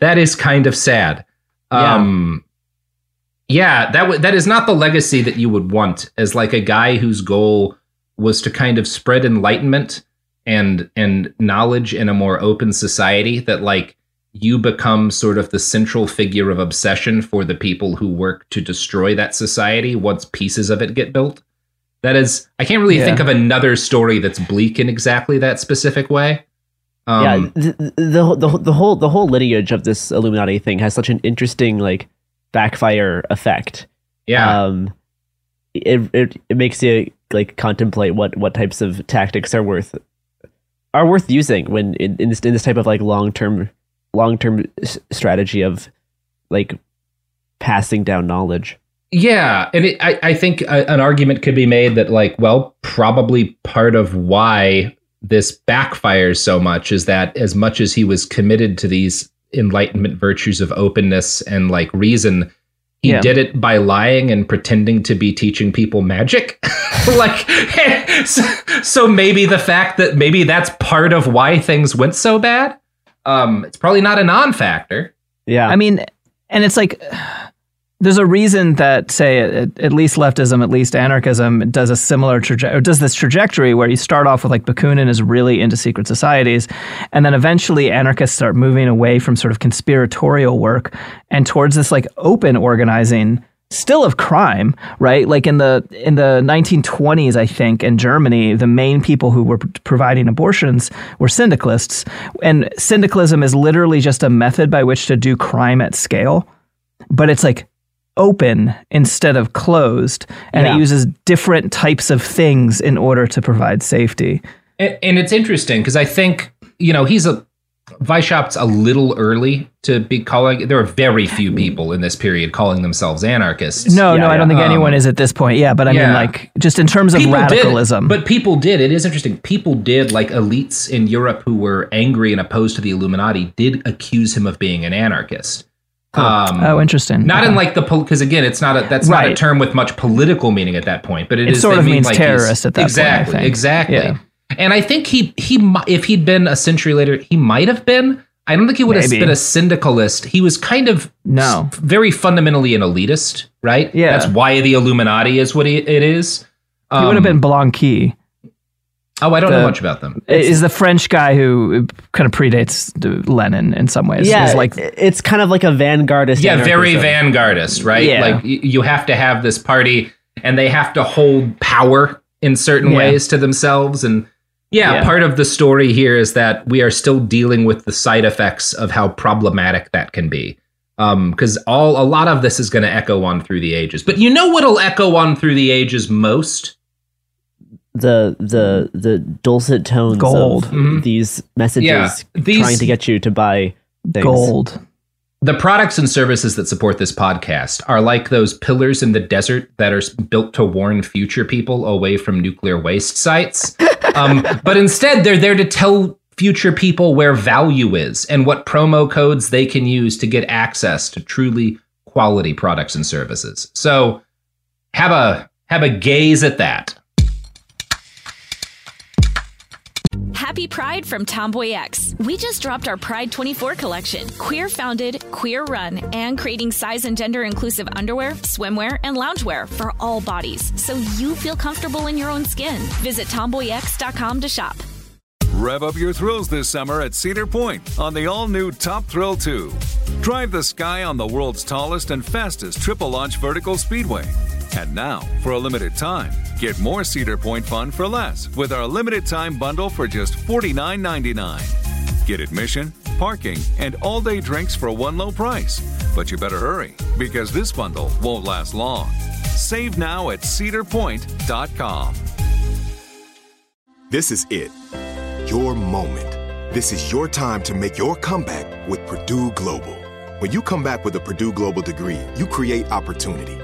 that is kind of sad. Yeah. Um yeah, that w- that is not the legacy that you would want as like a guy whose goal was to kind of spread enlightenment and and knowledge in a more open society that like you become sort of the central figure of obsession for the people who work to destroy that society once pieces of it get built. That is I can't really Yeah. think of another story that's bleak in exactly that specific way. Um, yeah, the, the the the whole the whole lineage of this Illuminati thing has such an interesting like backfire effect. yeah. Um, it it it makes you like contemplate what what types of tactics are worth are worth using when in, in this in this type of like long term long term strategy of like passing down knowledge. Yeah, and it, I, I think a, an argument could be made that, like, well, probably part of why this backfires so much is that as much as he was committed to these enlightenment virtues of openness and like reason, he Yeah. did it by lying and pretending to be teaching people magic. [laughs] like, [laughs] so, so maybe the fact that maybe that's part of why things went so bad. Um, it's probably not a non-factor. Yeah, I mean, and it's like there's a reason that say at, at least leftism, at least anarchism does a similar trajectory, or does this trajectory where you start off with like Bakunin is really into secret societies, and then eventually anarchists start moving away from sort of conspiratorial work and towards this like open organizing still of crime right? Like in the in the 1920s i think in germany the main people who were p- providing abortions were syndicalists and syndicalism is literally just a method by which to do crime at scale but it's like open instead of closed and Yeah. it uses different types of things in order to provide safety And, and it's interesting because I think you know he's a Weishaupt's a little early to be calling. There are very few people in this period calling themselves anarchists. no no Yeah, i don't yeah. think Um, anyone is at this point yeah but i mean like just in terms of People radicalism did, but people did. It is interesting. People did, like elites in Europe who were angry and opposed to the Illuminati, did accuse him of being an anarchist. Um, oh interesting not in like the because again, it's not a that's not a term with much political meaning at that point. But It is sort of mean means like he's- terrorist at that point, exactly, think. exactly. Yeah. And I think he he if he'd been a century later, he might have been. I don't think he would have been a syndicalist. He was kind of No. s- very fundamentally an elitist, right? Yeah. that's why the Illuminati is what he, it is. he would have Um, been Blanqui Oh, I don't the- know much about them. is the French guy who kind of predates Lenin in some ways. yeah, He's like it's kind of like a vanguardist. Yeah, very vanguardist, right? Yeah. Like you have to have this party, and they have to hold power in certain Yeah. ways to themselves. And yeah, Yeah. part of the story here is that we are still dealing with the side effects of how problematic that can be. Um, because all a lot of this is going to echo on through the ages. But you know what'll echo on through the ages most? The the the dulcet tones Gold. of Mhm. these messages Yeah, these- trying to get you to buy things. gold. The products and services that support this podcast are like those pillars in the desert that are built to warn future people away from nuclear waste sites. [laughs] Um, but instead, they're there to tell future people where value is and what promo codes they can use to get access to truly quality products and services. So have a have a gaze at that. Pride from TomboyX. We just dropped our Pride 24 collection. Queer founded, queer run, and creating size and gender inclusive underwear, swimwear, and loungewear for all bodies so you feel comfortable in your own skin. Visit tomboyx.com to shop. Rev up your thrills this summer at Cedar Point on the all new Top Thrill 2. Drive the sky on the world's tallest and fastest triple launch vertical speedway. And now, for a limited time, get more Cedar Point fun for less with our limited time bundle for just $49.99. Get admission, parking, and all day drinks for one low price. But you better hurry because this bundle won't last long. Save now at cedarpoint.com. This is it. Your moment. This is your time to make your comeback with Purdue Global. When you come back with a Purdue Global degree, you create opportunity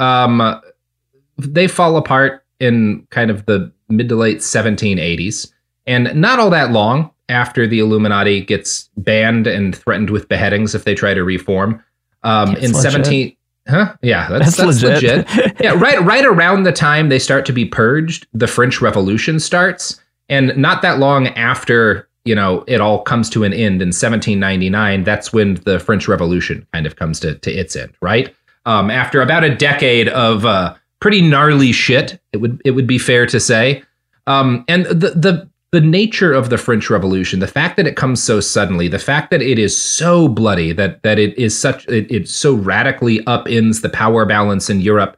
um, they fall apart in kind of the mid to late 1780s, and not all that long after the Illuminati gets banned and threatened with beheadings if they try to reform. Um, in legit. 17, huh? Yeah, that's, That's that's, legit. legit. [laughs] yeah, right. Right around the time they start to be purged, the French Revolution starts, and not that long after you know it all comes to an end in 1799. That's when the French Revolution kind of comes to to its end. Right um, after about a decade of uh, pretty gnarly shit, it would it would be fair to say. Um, and the the the nature of the French Revolution, the fact that it comes so suddenly, the fact that it is so bloody, that that it is such it, it so radically upends the power balance in Europe,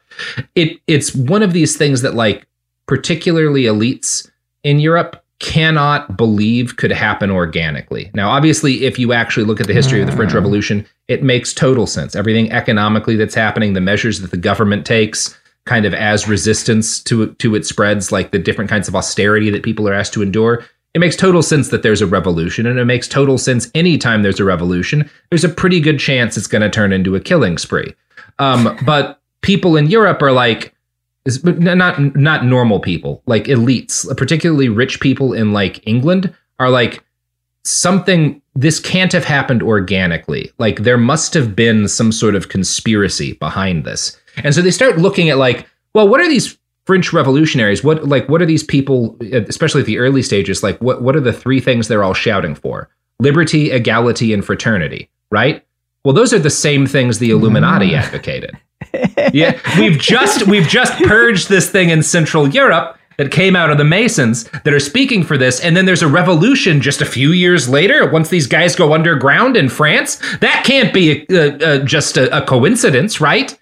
it it's one of these things that like particularly elites in Europe cannot believe could happen organically. Now, obviously, if you actually look at the history of the French Revolution, it makes total sense. Everything economically that's happening, the measures that the government takes, kind of as resistance to to it spreads, like the different kinds of austerity that people are asked to endure. It makes total sense that there's a revolution, and it makes total sense anytime there's a revolution, there's a pretty good chance it's going to turn into a killing spree. Um, but people in Europe are like, but not not normal people, like elites, particularly rich people in like England, are like something. This can't have happened organically. Like there must have been some sort of conspiracy behind this, and so they start looking at like, well, what are these French revolutionaries? What like what are these people, especially at the early stages? Like what what are the three things they're all shouting for? Liberty, equality, and fraternity, right? Well, those are the same things the Illuminati mm. advocated. yeah, we've just we've just [laughs] purged this thing in Central Europe that came out of the Masons that are speaking for this, and then there's a revolution just a few years later. Once these guys go underground in France, that can't be uh uh just a, a coincidence, right?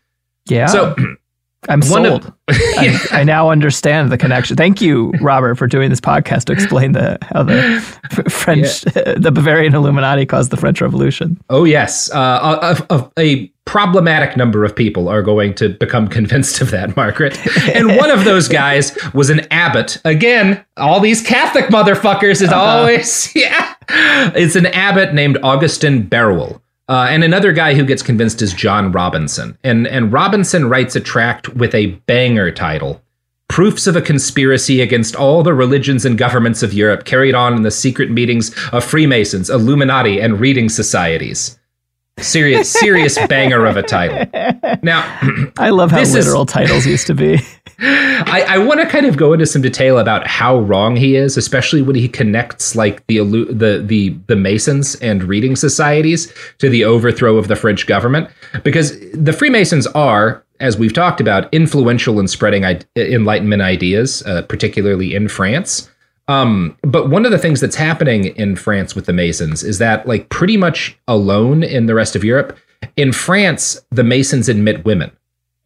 Yeah. So [clears throat] I'm one of- sold. [laughs] I, I now understand the connection. Thank you, Robert, for doing this podcast to explain the how the [laughs] French, [laughs] the Bavarian Illuminati caused the French Revolution. Oh yes, uh, a, a, a problematic number of people are going to become [laughs] convinced of that, Margaret. And one of those guys was an abbot. Again, all these Catholic motherfuckers is always [laughs] yeah. It's an abbot named Augustin Barruel. Uh, and another guy who gets convinced is John Robinson. And and Robinson writes a tract with a banger title. Proofs of a conspiracy against all the religions and governments of Europe carried on in the secret meetings of Freemasons, Illuminati, and reading societies. Serious, serious [laughs] banger of a title. Now, I love how This is- literal titles used to be. [laughs] I, I want to kind of go into some detail about how wrong he is, especially when he connects like the the the the Masons and reading societies to the overthrow of the French government, because the Freemasons are, as we've talked about, influential in spreading I- Enlightenment ideas, uh, particularly in France. Um, but one of the things that's happening in France with the Masons is that, like, pretty much alone in the rest of Europe, in France, the Masons admit women.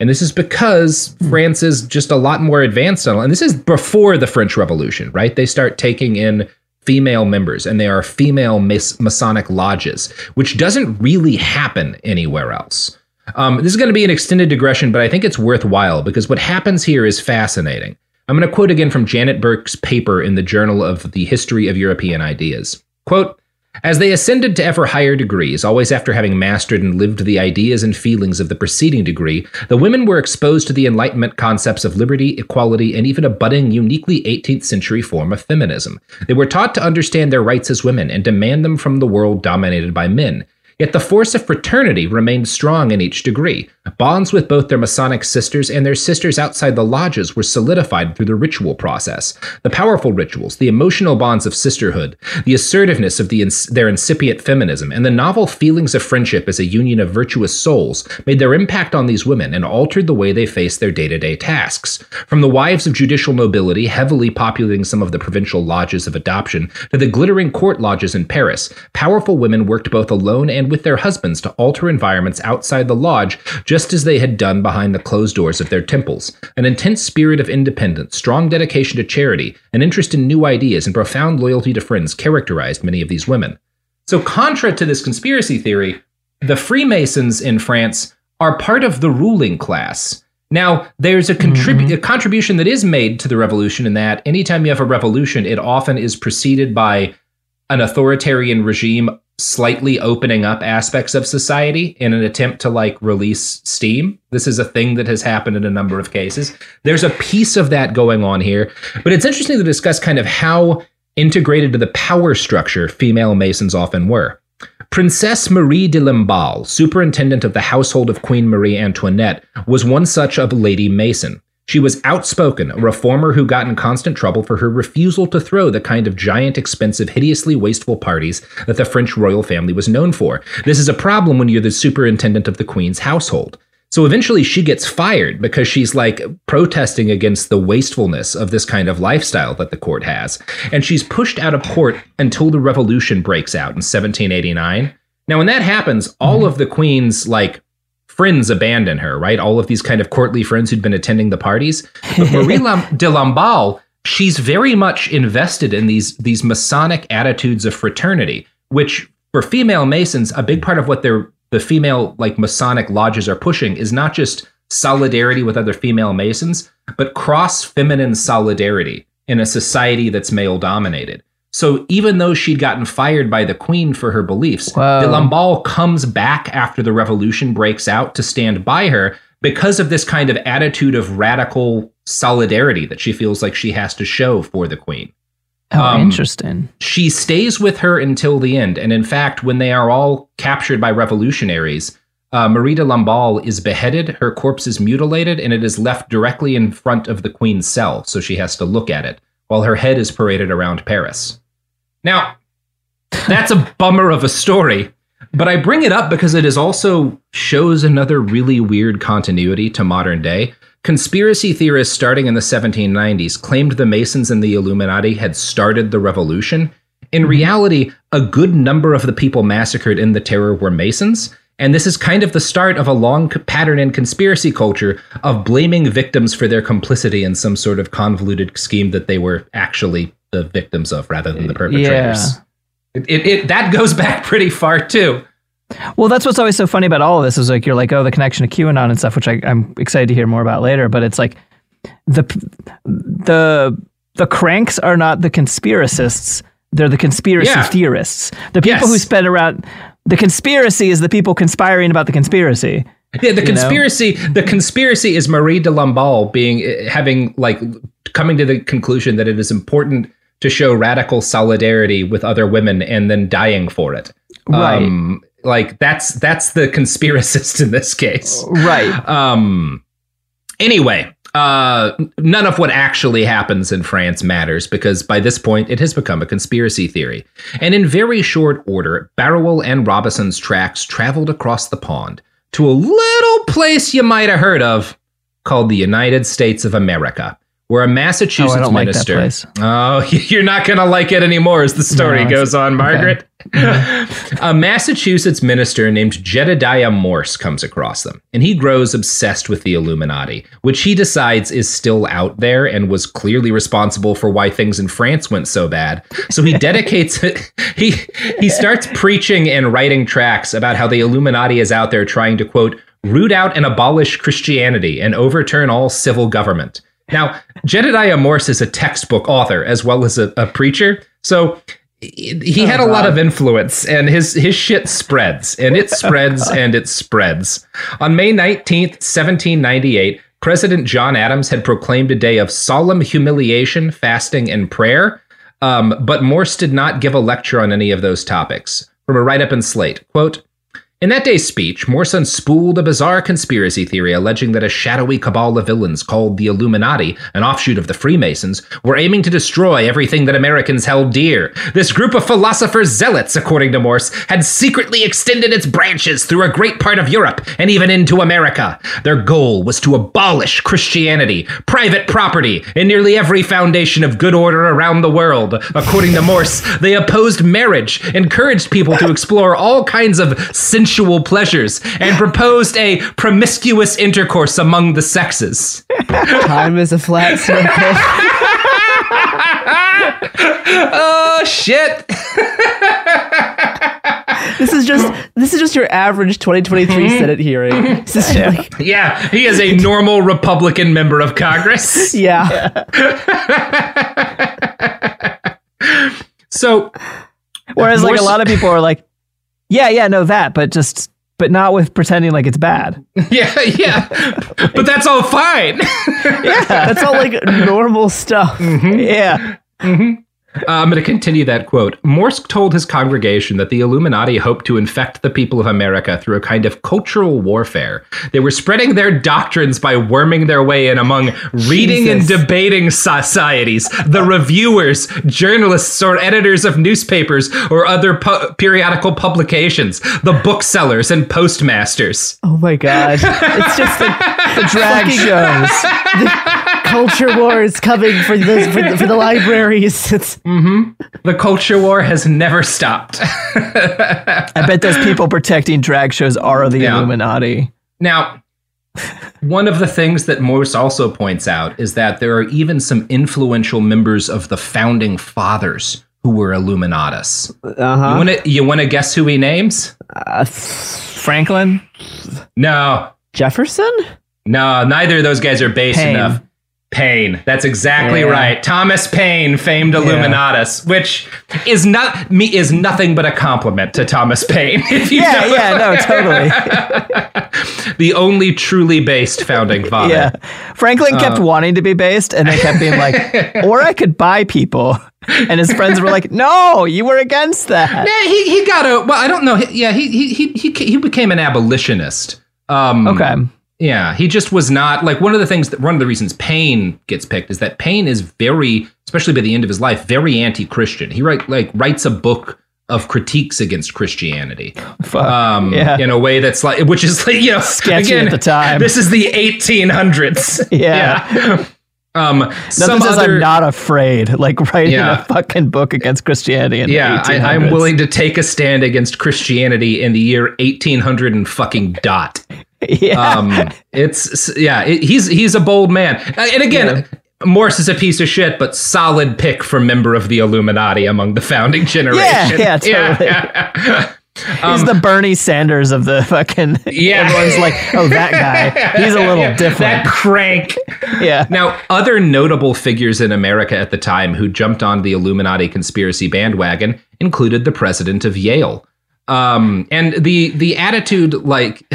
And this is because France is just a lot more advanced on, and this is before the French Revolution, right? They start taking in female members, and they are female Mas- Masonic lodges, which doesn't really happen anywhere else. Um, this is going to be an extended digression, but I think it's worthwhile because what happens here is fascinating. I'm going to quote again from Janet Burke's paper in the Journal of the History of European Ideas. Quote, as they ascended to ever higher degrees, always after having mastered and lived the ideas and feelings of the preceding degree, the women were exposed to the Enlightenment concepts of liberty, equality, and even a budding, uniquely 18th century form of feminism. They were taught to understand their rights as women and demand them from the world dominated by men. Yet the force of fraternity remained strong in each degree. Bonds with both their Masonic sisters and their sisters outside the lodges were solidified through the ritual process. The powerful rituals, the emotional bonds of sisterhood, the assertiveness of the ins- their incipient feminism, and the novel feelings of friendship as a union of virtuous souls made their impact on these women and altered the way they faced their day to day tasks. From the wives of judicial nobility, heavily populating some of the provincial lodges of adoption, to the glittering court lodges in Paris, powerful women worked both alone and with their husbands to alter environments outside the lodge, just as they had done behind the closed doors of their temples. An intense spirit of independence, strong dedication to charity, an interest in new ideas, and profound loyalty to friends characterized many of these women. So, contra to this conspiracy theory, the Freemasons in France are part of the ruling class. Now, there's a, contrib- mm-hmm. a contribution that is made to the revolution in that anytime you have a revolution, it often is preceded by an authoritarian regime slightly opening up aspects of society in an attempt to like release steam. This is a thing that has happened in a number of cases. There's a piece of that going on here, but it's interesting to discuss kind of how integrated to the power structure female Masons often were. Princess Marie de Lamballe, superintendent of the household of Queen Marie Antoinette, was one such of Lady Mason. She was outspoken, a reformer who got in constant trouble for her refusal to throw the kind of giant, expensive, hideously wasteful parties that the French royal family was known for. This is a problem when you're the superintendent of the Queen's household. So eventually she gets fired because she's like protesting against the wastefulness of this kind of lifestyle that the court has. And she's pushed out of court until the revolution breaks out in 1789. Now, when that happens, all mm-hmm. of the queen's like friends abandon her, right? All of these kind of courtly friends who'd been attending the parties. But [laughs] Marie de Lamballe, she's very much invested in these these Masonic attitudes of fraternity, which for female Masons, a big part of what they're the female like Masonic lodges are pushing is not just solidarity with other female Masons, but cross feminine solidarity in a society that's male dominated. So even though she'd gotten fired by the queen for her beliefs, Wow. de Lamballe comes back after the revolution breaks out to stand by her because of this kind of attitude of radical solidarity that she feels like she has to show for the queen Oh, Um, interesting. she stays with her until the end. And in fact, when they are all captured by revolutionaries, uh, Marie de Lamballe is beheaded, her corpse is mutilated, and it is left directly in front of the queen's cell, so she has to look at it, while her head is paraded around Paris. Now, that's a bummer of a story, but I bring it up because it is also shows another really weird continuity to modern day. Conspiracy theorists starting in the 1790s claimed the Masons and the Illuminati had started the revolution. In mm-hmm. reality, a good number of the people massacred in the terror were Masons, and this is kind of the start of a long pattern in conspiracy culture of blaming victims for their complicity in some sort of convoluted scheme that they were actually the victims of rather than the perpetrators. It, it, it that goes [laughs] back pretty far too. Well, that's what's always so funny about all of this is like you're like, oh, the connection to QAnon and stuff, which I, I'm excited to hear more about later. But it's like the the the cranks are not the conspiracists; they're the conspiracy Yeah. theorists. The people who Yes. spend around the conspiracy is the people conspiring about the conspiracy. Yeah, the know? conspiracy. The conspiracy is Marie de Lamballe being uh, having like coming to the conclusion that it is important to show radical solidarity with other women and then dying for it. Right. Um, like that's that's the conspiracist in this case. Right. Um. Anyway, uh, none of what actually happens in France matters because by this point it has become a conspiracy theory. And in very short order, Barruel and Robison's tracks traveled across the pond to a little place you might have heard of called the United States of America, where a Massachusetts Oh, don't like minister. Oh, [laughs] you're not going to like it anymore as the story No, goes on, Margaret. [laughs] a Massachusetts minister named Jedediah Morse comes across them, and he grows obsessed with the Illuminati, which he decides is still out there and was clearly responsible for why things in France went so bad. So he dedicates [laughs] he he starts preaching and writing tracts about how the Illuminati is out there trying to quote root out and abolish Christianity and overturn all civil government. Now, Jedediah Morse is a textbook author as well as a, a preacher, so he he had a lot of influence and his his shit spreads and it spreads [laughs] and it spreads. On May 19th, 1798, President John Adams had proclaimed a day of solemn humiliation, fasting, and prayer. Um, but Morse did not give a lecture on any of those topics. From a write up in Slate, quote, In that day's speech, Morrison spooled a bizarre conspiracy theory alleging that a shadowy cabal of villains called the Illuminati, an offshoot of the Freemasons, were aiming to destroy everything that Americans held dear. This group of philosophers zealots, according to Morse, had secretly extended its branches through a great part of Europe and even into America. Their goal was to abolish Christianity, private property, and nearly every foundation of good order around the world. According to Morse, they opposed marriage, encouraged people to explore all kinds of sensual pleasures, and proposed a promiscuous intercourse among the sexes. Time is a flat circle. Oh shit! this is just this is just your average 2023 mm-hmm. Senate hearing. This is like, Yeah, he is a normal Republican member of Congress. yeah. [laughs] So Whereas like a lot of people are like, yeah, yeah, no that, but just but not with pretending like it's bad. [laughs] yeah, yeah, but that's all fine. Yeah, that's all like normal stuff. Mm-hmm. Yeah. Mm-hmm. Uh, I'm going to continue that quote. Morse told his congregation that the Illuminati hoped to infect the people of America through a kind of cultural warfare. They were spreading their doctrines by worming their way in among reading and debating societies, the reviewers, journalists, or editors of newspapers or other pu- periodical publications, the booksellers and postmasters. Oh my god. It's just like The drag [laughs] shows. [laughs] [laughs] culture war is coming for the for the, for the libraries. It's The culture war has never stopped. I bet those people protecting drag shows are the Yeah. Illuminati. Now, one of the things that Morse also points out is that there are even some influential members of the founding fathers who were Illuminatus. uh-huh. You want to you want to guess who he names? Uh, Franklin? No, Jefferson? no, neither of those guys are base Paine. enough. Paine. That's exactly Yeah. right. Thomas Paine, famed Illuminatus, which is not me is nothing but a compliment to Thomas Paine. [laughs] Yeah, know yeah, no, totally. [laughs] the only truly based founding [laughs] father. Yeah. Franklin kept Uh, wanting to be based and they kept being like, or I could buy people. And his friends were like, no, you were against that. Yeah, he, he got a well. I don't know. He- Yeah, he he he he, he became an abolitionist. Um, Okay. Yeah, he just was not like one of the things that one of the reasons Paine gets picked is that Paine is very, especially by the end of his life, very anti-Christian. He write like writes a book of critiques against Christianity. Um, yeah. in a way that's like, which is like, you know, Sketchy again, at the time. This is the 1800s. [laughs] Yeah. Yeah. Um, some Nothing says other, I'm not afraid, like writing Yeah. a fucking book against Christianity in Yeah, the 1800s. I, I'm willing to take a stand against Christianity in the year 1800 and fucking dot. [laughs] Yeah. Um, it's yeah, it, he's he's a bold man. Uh, And again, Morse is a piece of shit, but solid pick for member of the Illuminati among the founding [laughs] generation. yeah, [laughs] yeah, totally. yeah. He's the Bernie Sanders of the fucking. um, Yeah. Everyone's like, oh, that guy. He's a little Yeah, different. That crank. yeah. Now, other notable figures in America at the time who jumped on the Illuminati conspiracy bandwagon included the president of Yale. Um, and the the attitude, like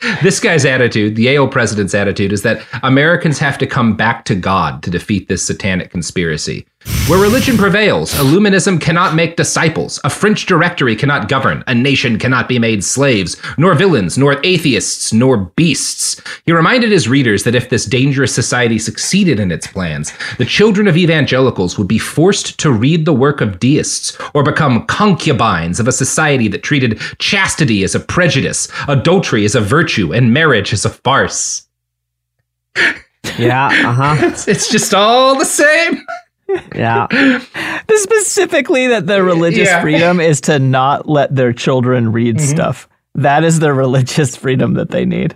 [laughs] this guy's attitude, the Yale president's attitude, is that Americans have to come back to God to defeat this satanic conspiracy. Where religion prevails, Illuminism cannot make disciples. A French directory cannot govern. A nation cannot be made slaves, nor villains, nor atheists, nor beasts. He reminded his readers that if this dangerous society succeeded in its plans, the children of evangelicals would be forced to read the work of deists or become concubines of a society that treated chastity as a prejudice, adultery as a virtue, and marriage as a farce. Yeah, uh-huh. [laughs] It's, it's just all the same. Yeah. [laughs] The specifically that the religious Yeah. freedom is to not let their children read Mm-hmm. stuff. That is their [laughs] religious freedom that they need.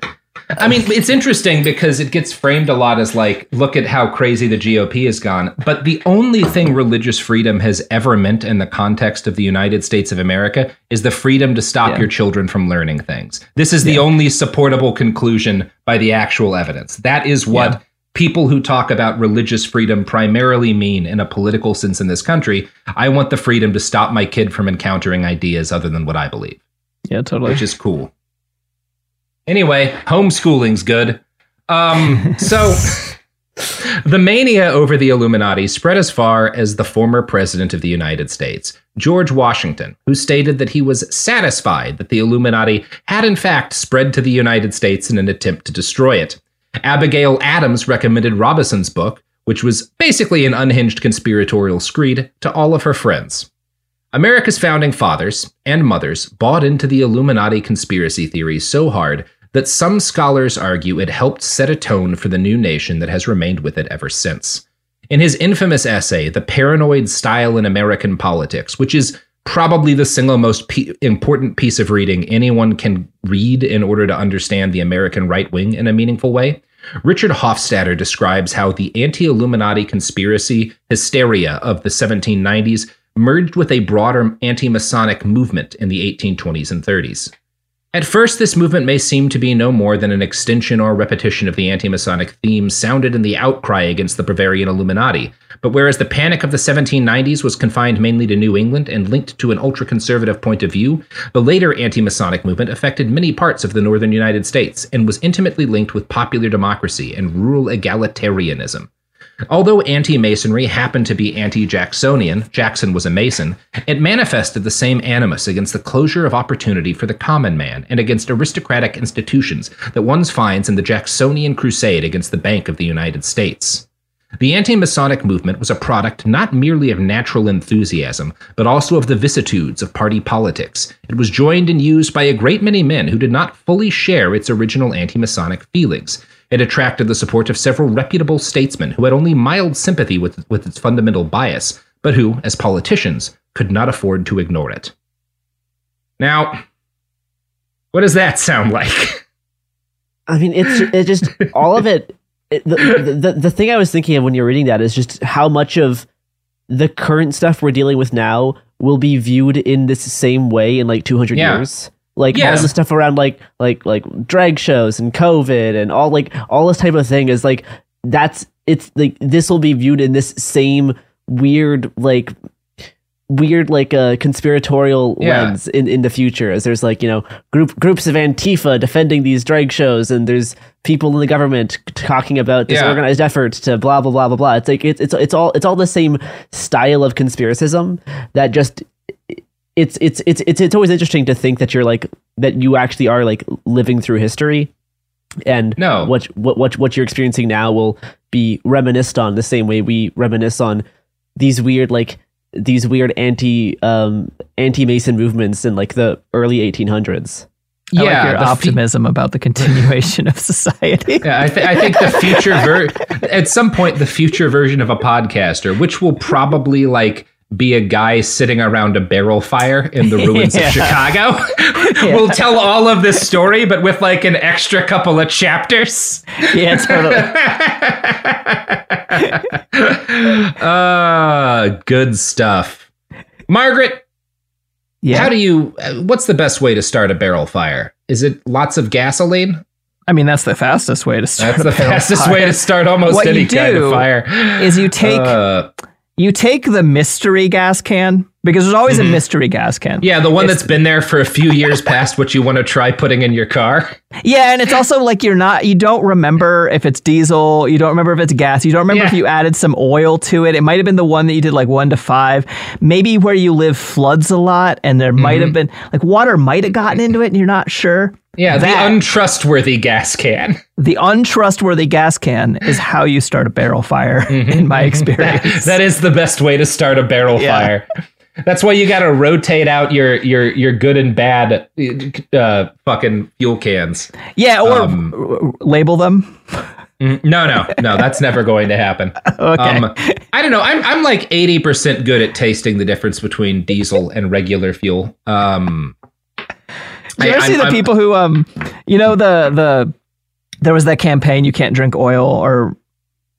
I mean, it's interesting because it gets framed a lot as like, look at how crazy the GOP has gone. But the only thing religious freedom has ever meant in the context of the United States of America is the freedom to stop your children from learning things. This is the only supportable conclusion by the actual evidence. That is what people who talk about religious freedom primarily mean in a political sense in this country. I want the freedom to stop my kid from encountering ideas other than what I believe Yeah, totally. which is cool. Anyway, homeschooling's good. Um, [laughs] so The mania over the Illuminati spread as far as the former president of the United States, George Washington, who stated that he was satisfied that the Illuminati had in fact spread to the United States in an attempt to destroy it. Abigail Adams recommended Robison's book, which was basically an unhinged conspiratorial screed, to all of her friends. America's founding fathers and mothers bought into the Illuminati conspiracy theories so hard that some scholars argue it helped set a tone for the new nation that has remained with it ever since. In his infamous essay, The Paranoid Style in American Politics, which is probably the single most pe- important piece of reading anyone can read in order to understand the American right wing in a meaningful way, Richard Hofstadter describes how the anti Illuminati conspiracy hysteria of the 1790s merged with a broader anti Masonic movement in the 1820s and 30s. At first, this movement may seem to be no more than an extension or repetition of the anti Masonic themes sounded in the outcry against the Bavarian Illuminati. But whereas the panic of the 1790s was confined mainly to New England and linked to an ultra conservative point of view, the later anti Masonic movement affected many parts of the northern United States and was intimately linked with popular democracy and rural egalitarianism. Although anti Masonry happened to be anti Jacksonian, Jackson was a Mason, it manifested the same animus against the closure of opportunity for the common man and against aristocratic institutions that one finds in the Jacksonian crusade against the Bank of the United States. The anti Masonic movement was a product not merely of natural enthusiasm, but also of the vicissitudes of party politics. It was joined and used by a great many men who did not fully share its original anti Masonic feelings. It attracted the support of several reputable statesmen who had only mild sympathy with, with its fundamental bias, but who, as politicians, could not afford to ignore it. Now, what does that sound like? I mean, it's it just all of it. [laughs] the, the the thing I was thinking of when you're reading that is just how much of the current stuff we're dealing with now will be viewed in this same way in like 200 Yeah. years. Like Yes. all the stuff around like like like drag shows and COVID and all like all this type of thing is like that's it's like this will be viewed in this same weird like weird like uh, conspiratorial Yeah. lens in, in the future as there's like you know group groups of antifa defending these drag shows and there's people in the government talking about this Yeah. organized effort to blah blah blah blah blah it's like it's it's it's all it's all the same style of conspiracism that just it's it's it's it's it's always interesting to think that you're like that you actually are like living through history and No. what what what what you're experiencing now will be reminisced on the same way we reminisce on these weird like these weird anti um anti mason movements in like the early 1800s I like your the fe- optimism about the continuation of society. Yeah, I, th- I think the future ver- [laughs] at some point the future version of a podcaster, which will probably like be a guy sitting around a barrel fire in the ruins [laughs] Yeah. of Chicago, [laughs] We'll tell all of this story, but with like an extra couple of chapters. yeah, totally. uh, [laughs] good stuff. Margaret, Yeah. how do you? What's the best way to start a barrel fire? Is it lots of gasoline? I mean, that's the fastest way to start. That's a the fastest fire. way to start almost What any you kind of fire. is you take Uh, you take the mystery gas can because there's always a mystery gas can. Mm-hmm. yeah, the one that's been there for a few years past what you want to try putting in your car. Yeah, and it's also like you're not you don't remember if it's diesel, you don't remember if it's gas, you don't remember if you added some oil to it. It might have been the one that you did like 1 to 5. Maybe where you live floods a lot and there might Mm-hmm. have been like water might have gotten into it and you're not sure. Yeah, That- the untrustworthy gas can. The untrustworthy gas can is how you start a barrel fire in my [laughs] experience. Mm-hmm. that is the best way to start a barrel Yeah. fire. That's why you got to rotate out your your your good and bad uh, fucking fuel cans. yeah, or Um, r- label them. Mm, No, no, no. That's never going to happen. [laughs] Okay. Um, I don't know. I'm I'm like eighty percent good at tasting the difference between diesel and regular fuel. Um, you ever I- see I'm- the I'm- people who um you know the the there was that campaign you can't drink oil or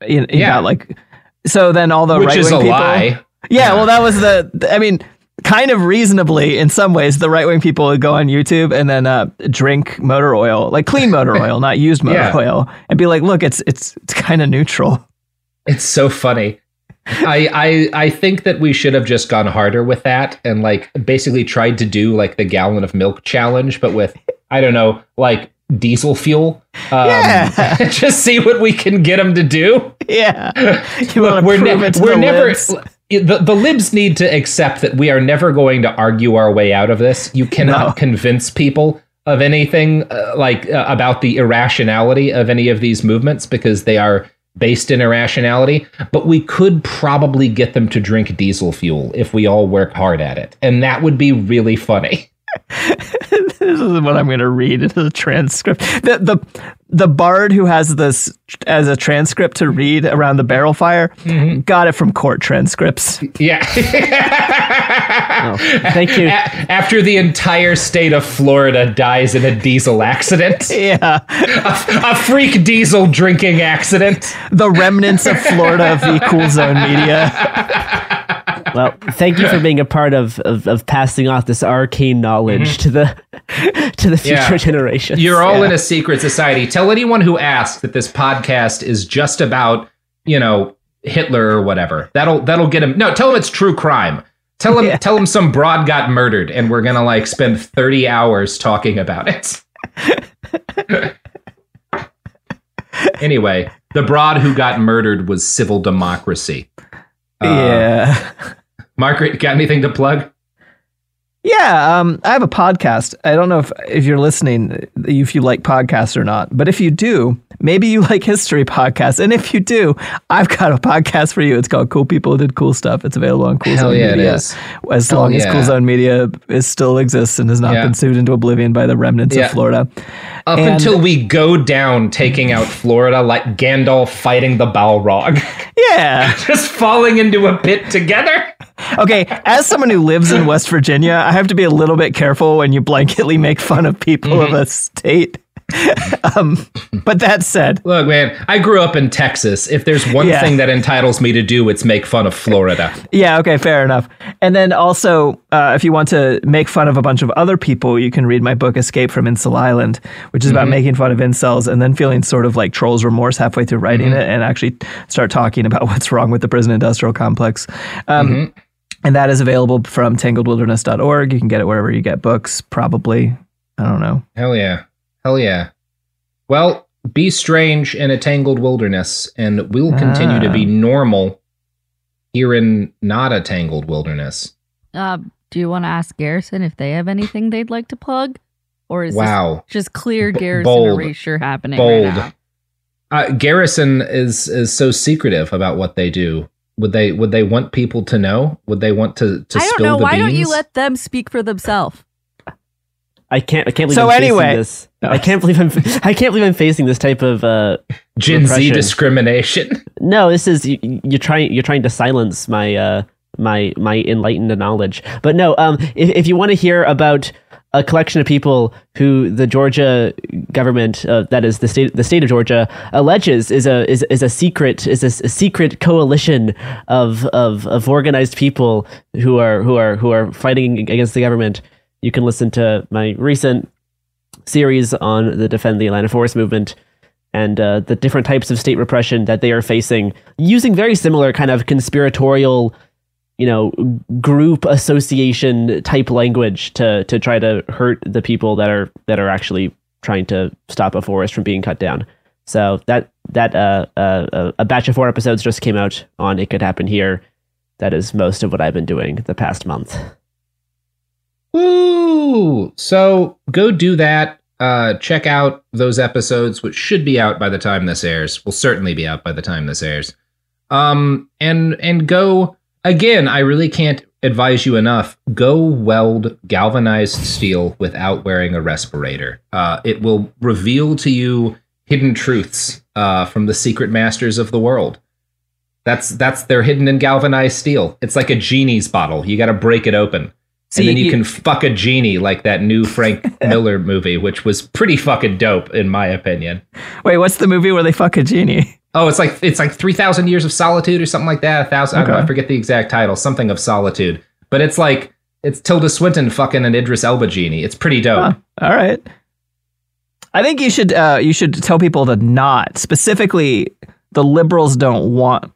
you, you Yeah. got like so then all the which right is a wing people lie. Yeah, well that was the I mean kind of reasonably in some ways the right wing people would go on YouTube and then uh, drink motor oil like clean motor oil not [laughs] used motor Yeah. oil and be like look it's it's it's kind of neutral It's so funny. I, I I think that we should have just gone harder with that and like basically tried to do like the gallon of milk challenge, but with I don't know, like diesel fuel. Um, Yeah. [laughs] just see what we can get them to do. Yeah. You want to we're prove ne- it to we're the never? The, the libs need to accept that we are never going to argue our way out of this you cannot No. convince people of anything uh, like uh, about the irrationality of any of these movements because they are based in irrationality but we could probably get them to drink diesel fuel if we all work hard at it and that would be really funny [laughs] this is what I'm going to read into the transcript. The the the bard who has this as a transcript to read around the barrel fire Mm-hmm. got it from court transcripts. yeah Oh, thank you. [laughs] A- after the entire state of Florida dies in a diesel accident, [laughs] Yeah, a freak diesel drinking accident. the remnants of Florida v Cool Zone Media. [laughs] Well, thank you for being a part of, of, of passing off this arcane knowledge to the [laughs] to the future. Yeah. generations. You're all in a secret society. Tell anyone who asks that this podcast is just about, you know, Hitler or whatever. That'll that'll get him. No, tell them it's true crime. Tell them Yeah. tell them some broad got murdered and we're going to like spend 30 hours talking about it. [laughs] anyway, the broad who got murdered was civil democracy. Uh, yeah. Margaret, got anything to plug? Yeah, um, I have a podcast. I don't know if if you're listening, if you like podcasts or not, but if you do, maybe you [laughs] like history podcasts, and if you do, I've got a podcast for you. It's called "Cool People Did Cool Stuff." It's available on Cool Hell Zone yeah, Media. As Hell long as. Cool Zone Media is still exists and has not Yeah. been sued into oblivion by the remnants Yeah. of Florida. Up And- until we go down taking out Florida like Gandalf fighting the Balrog. [laughs] Yeah. Just falling into a pit together. Okay. As someone who lives in West Virginia, I have to be a little bit careful when you blanketly make fun of people Mm-hmm. of a state. [laughs] um, but that said, Look, man, I grew up in Texas. If there's one Yeah. thing that entitles me to do, it's make fun of Florida. Yeah, okay, fair enough. And then also, uh, if you want to make fun of a bunch of other people, you can read my book, Escape from Incel Island, which is about making fun of incels and then feeling sort of like trolls remorse halfway through writing it and actually start talking about [laughs] what's wrong with the prison industrial complex. Um, And that is available from tangledwilderness.org. You can get it wherever you get books, probably. I don't know. Hell yeah. Hell yeah. Well, be strange in a tangled wilderness, and we'll continue to be normal here in not a tangled wilderness. Uh, do you want to ask Garrison if they have anything they'd like to plug? Or is Wow. this just clear Garrison bold. erasure happening Bold. right now? Uh, Garrison is is so secretive about what they do. Would they would they want people to know? Would they want to to school the bees I don't spill know. the Why don't you let them speak for themselves? I can't. I can't believe So I'm anyway- facing this. I can't believe I'm. [laughs] I can't believe I'm facing this type of. Uh, Gen Z discrimination? [laughs] no, this is you, you're trying. You're trying to silence my uh, my my enlightened knowledge. But no, um, if if you want to hear about a collection of people who the Georgia government, uh, that is the state, the state of Georgia, alleges is a is, is a secret is a, a secret coalition of, of of organized people who are who are who are fighting against the government. You can listen to my recent series on the Defend the Atlanta Forest movement and uh, the different types of state repression that they are facing, using very similar kind of conspiratorial, you know, group association type language to to try to hurt the people that are that are actually trying to stop a forest from being cut down. So that that uh, uh, uh, a batch of four episodes just came out on It Could Happen Here. That is most of what I've been doing the past month. Woo! So go do that. Uh, check out those episodes, which should be out by the time this airs. Will certainly be out by the time this airs. Um, and and go again. I really can't advise you enough. Go weld galvanized steel without wearing a respirator. Uh, it will reveal to you hidden truths uh, from the secret masters of the world. That's that's they're hidden in galvanized steel. It's like a genie's bottle. You got to break it open See, and then you, you- can fuck a genie like that new Frank [laughs] Miller movie, which was pretty fucking dope in my opinion. Wait, what's the movie where they fuck a genie? Oh, it's like it's like three thousand years of solitude or something like that. A thousand, I, Okay. I forget the exact title, something of solitude. But it's like it's Tilda Swinton fucking an Idris Elba genie. It's pretty dope. Huh, all right. I think you should uh, you should tell people to not specifically. The liberals don't want.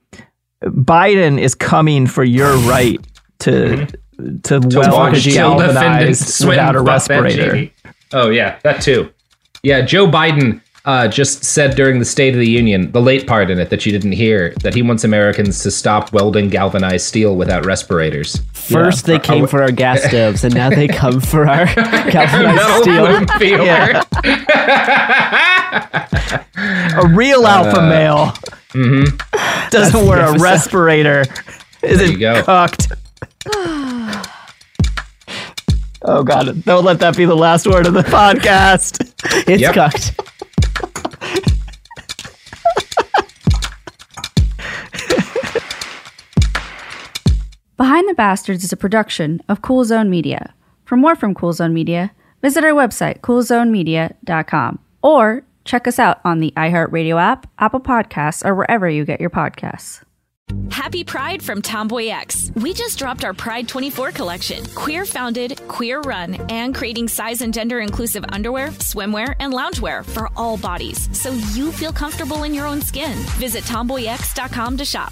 Biden is coming for your right to to, To weld watch galvanized without a respirator. Oh yeah, that too. Yeah, Joe Biden uh, just said during the State of the Union, the late part in it that you didn't hear, that he wants Americans to stop welding galvanized steel without respirators. First, they came for our gas [laughs] stoves, and now they come for our [laughs] galvanized Metal steel. boom peeler. [laughs] A real alpha male doesn't wear a respirator. Isn't you go. cooked. [sighs] oh god! Don't let that be the last word of the podcast. It's Yep. cooked. Behind the Bastards is a production of Cool Zone Media. For more from Cool Zone Media, visit our website, coolzonemedia.com, or check us out on the iHeartRadio app, Apple Podcasts, or wherever you get your podcasts. Happy Pride from TomboyX. We just dropped our Pride 24 collection. Queer founded, queer run, and creating size and gender inclusive underwear, swimwear, and loungewear for all bodies so you feel comfortable in your own skin. Visit tomboyx.com to shop.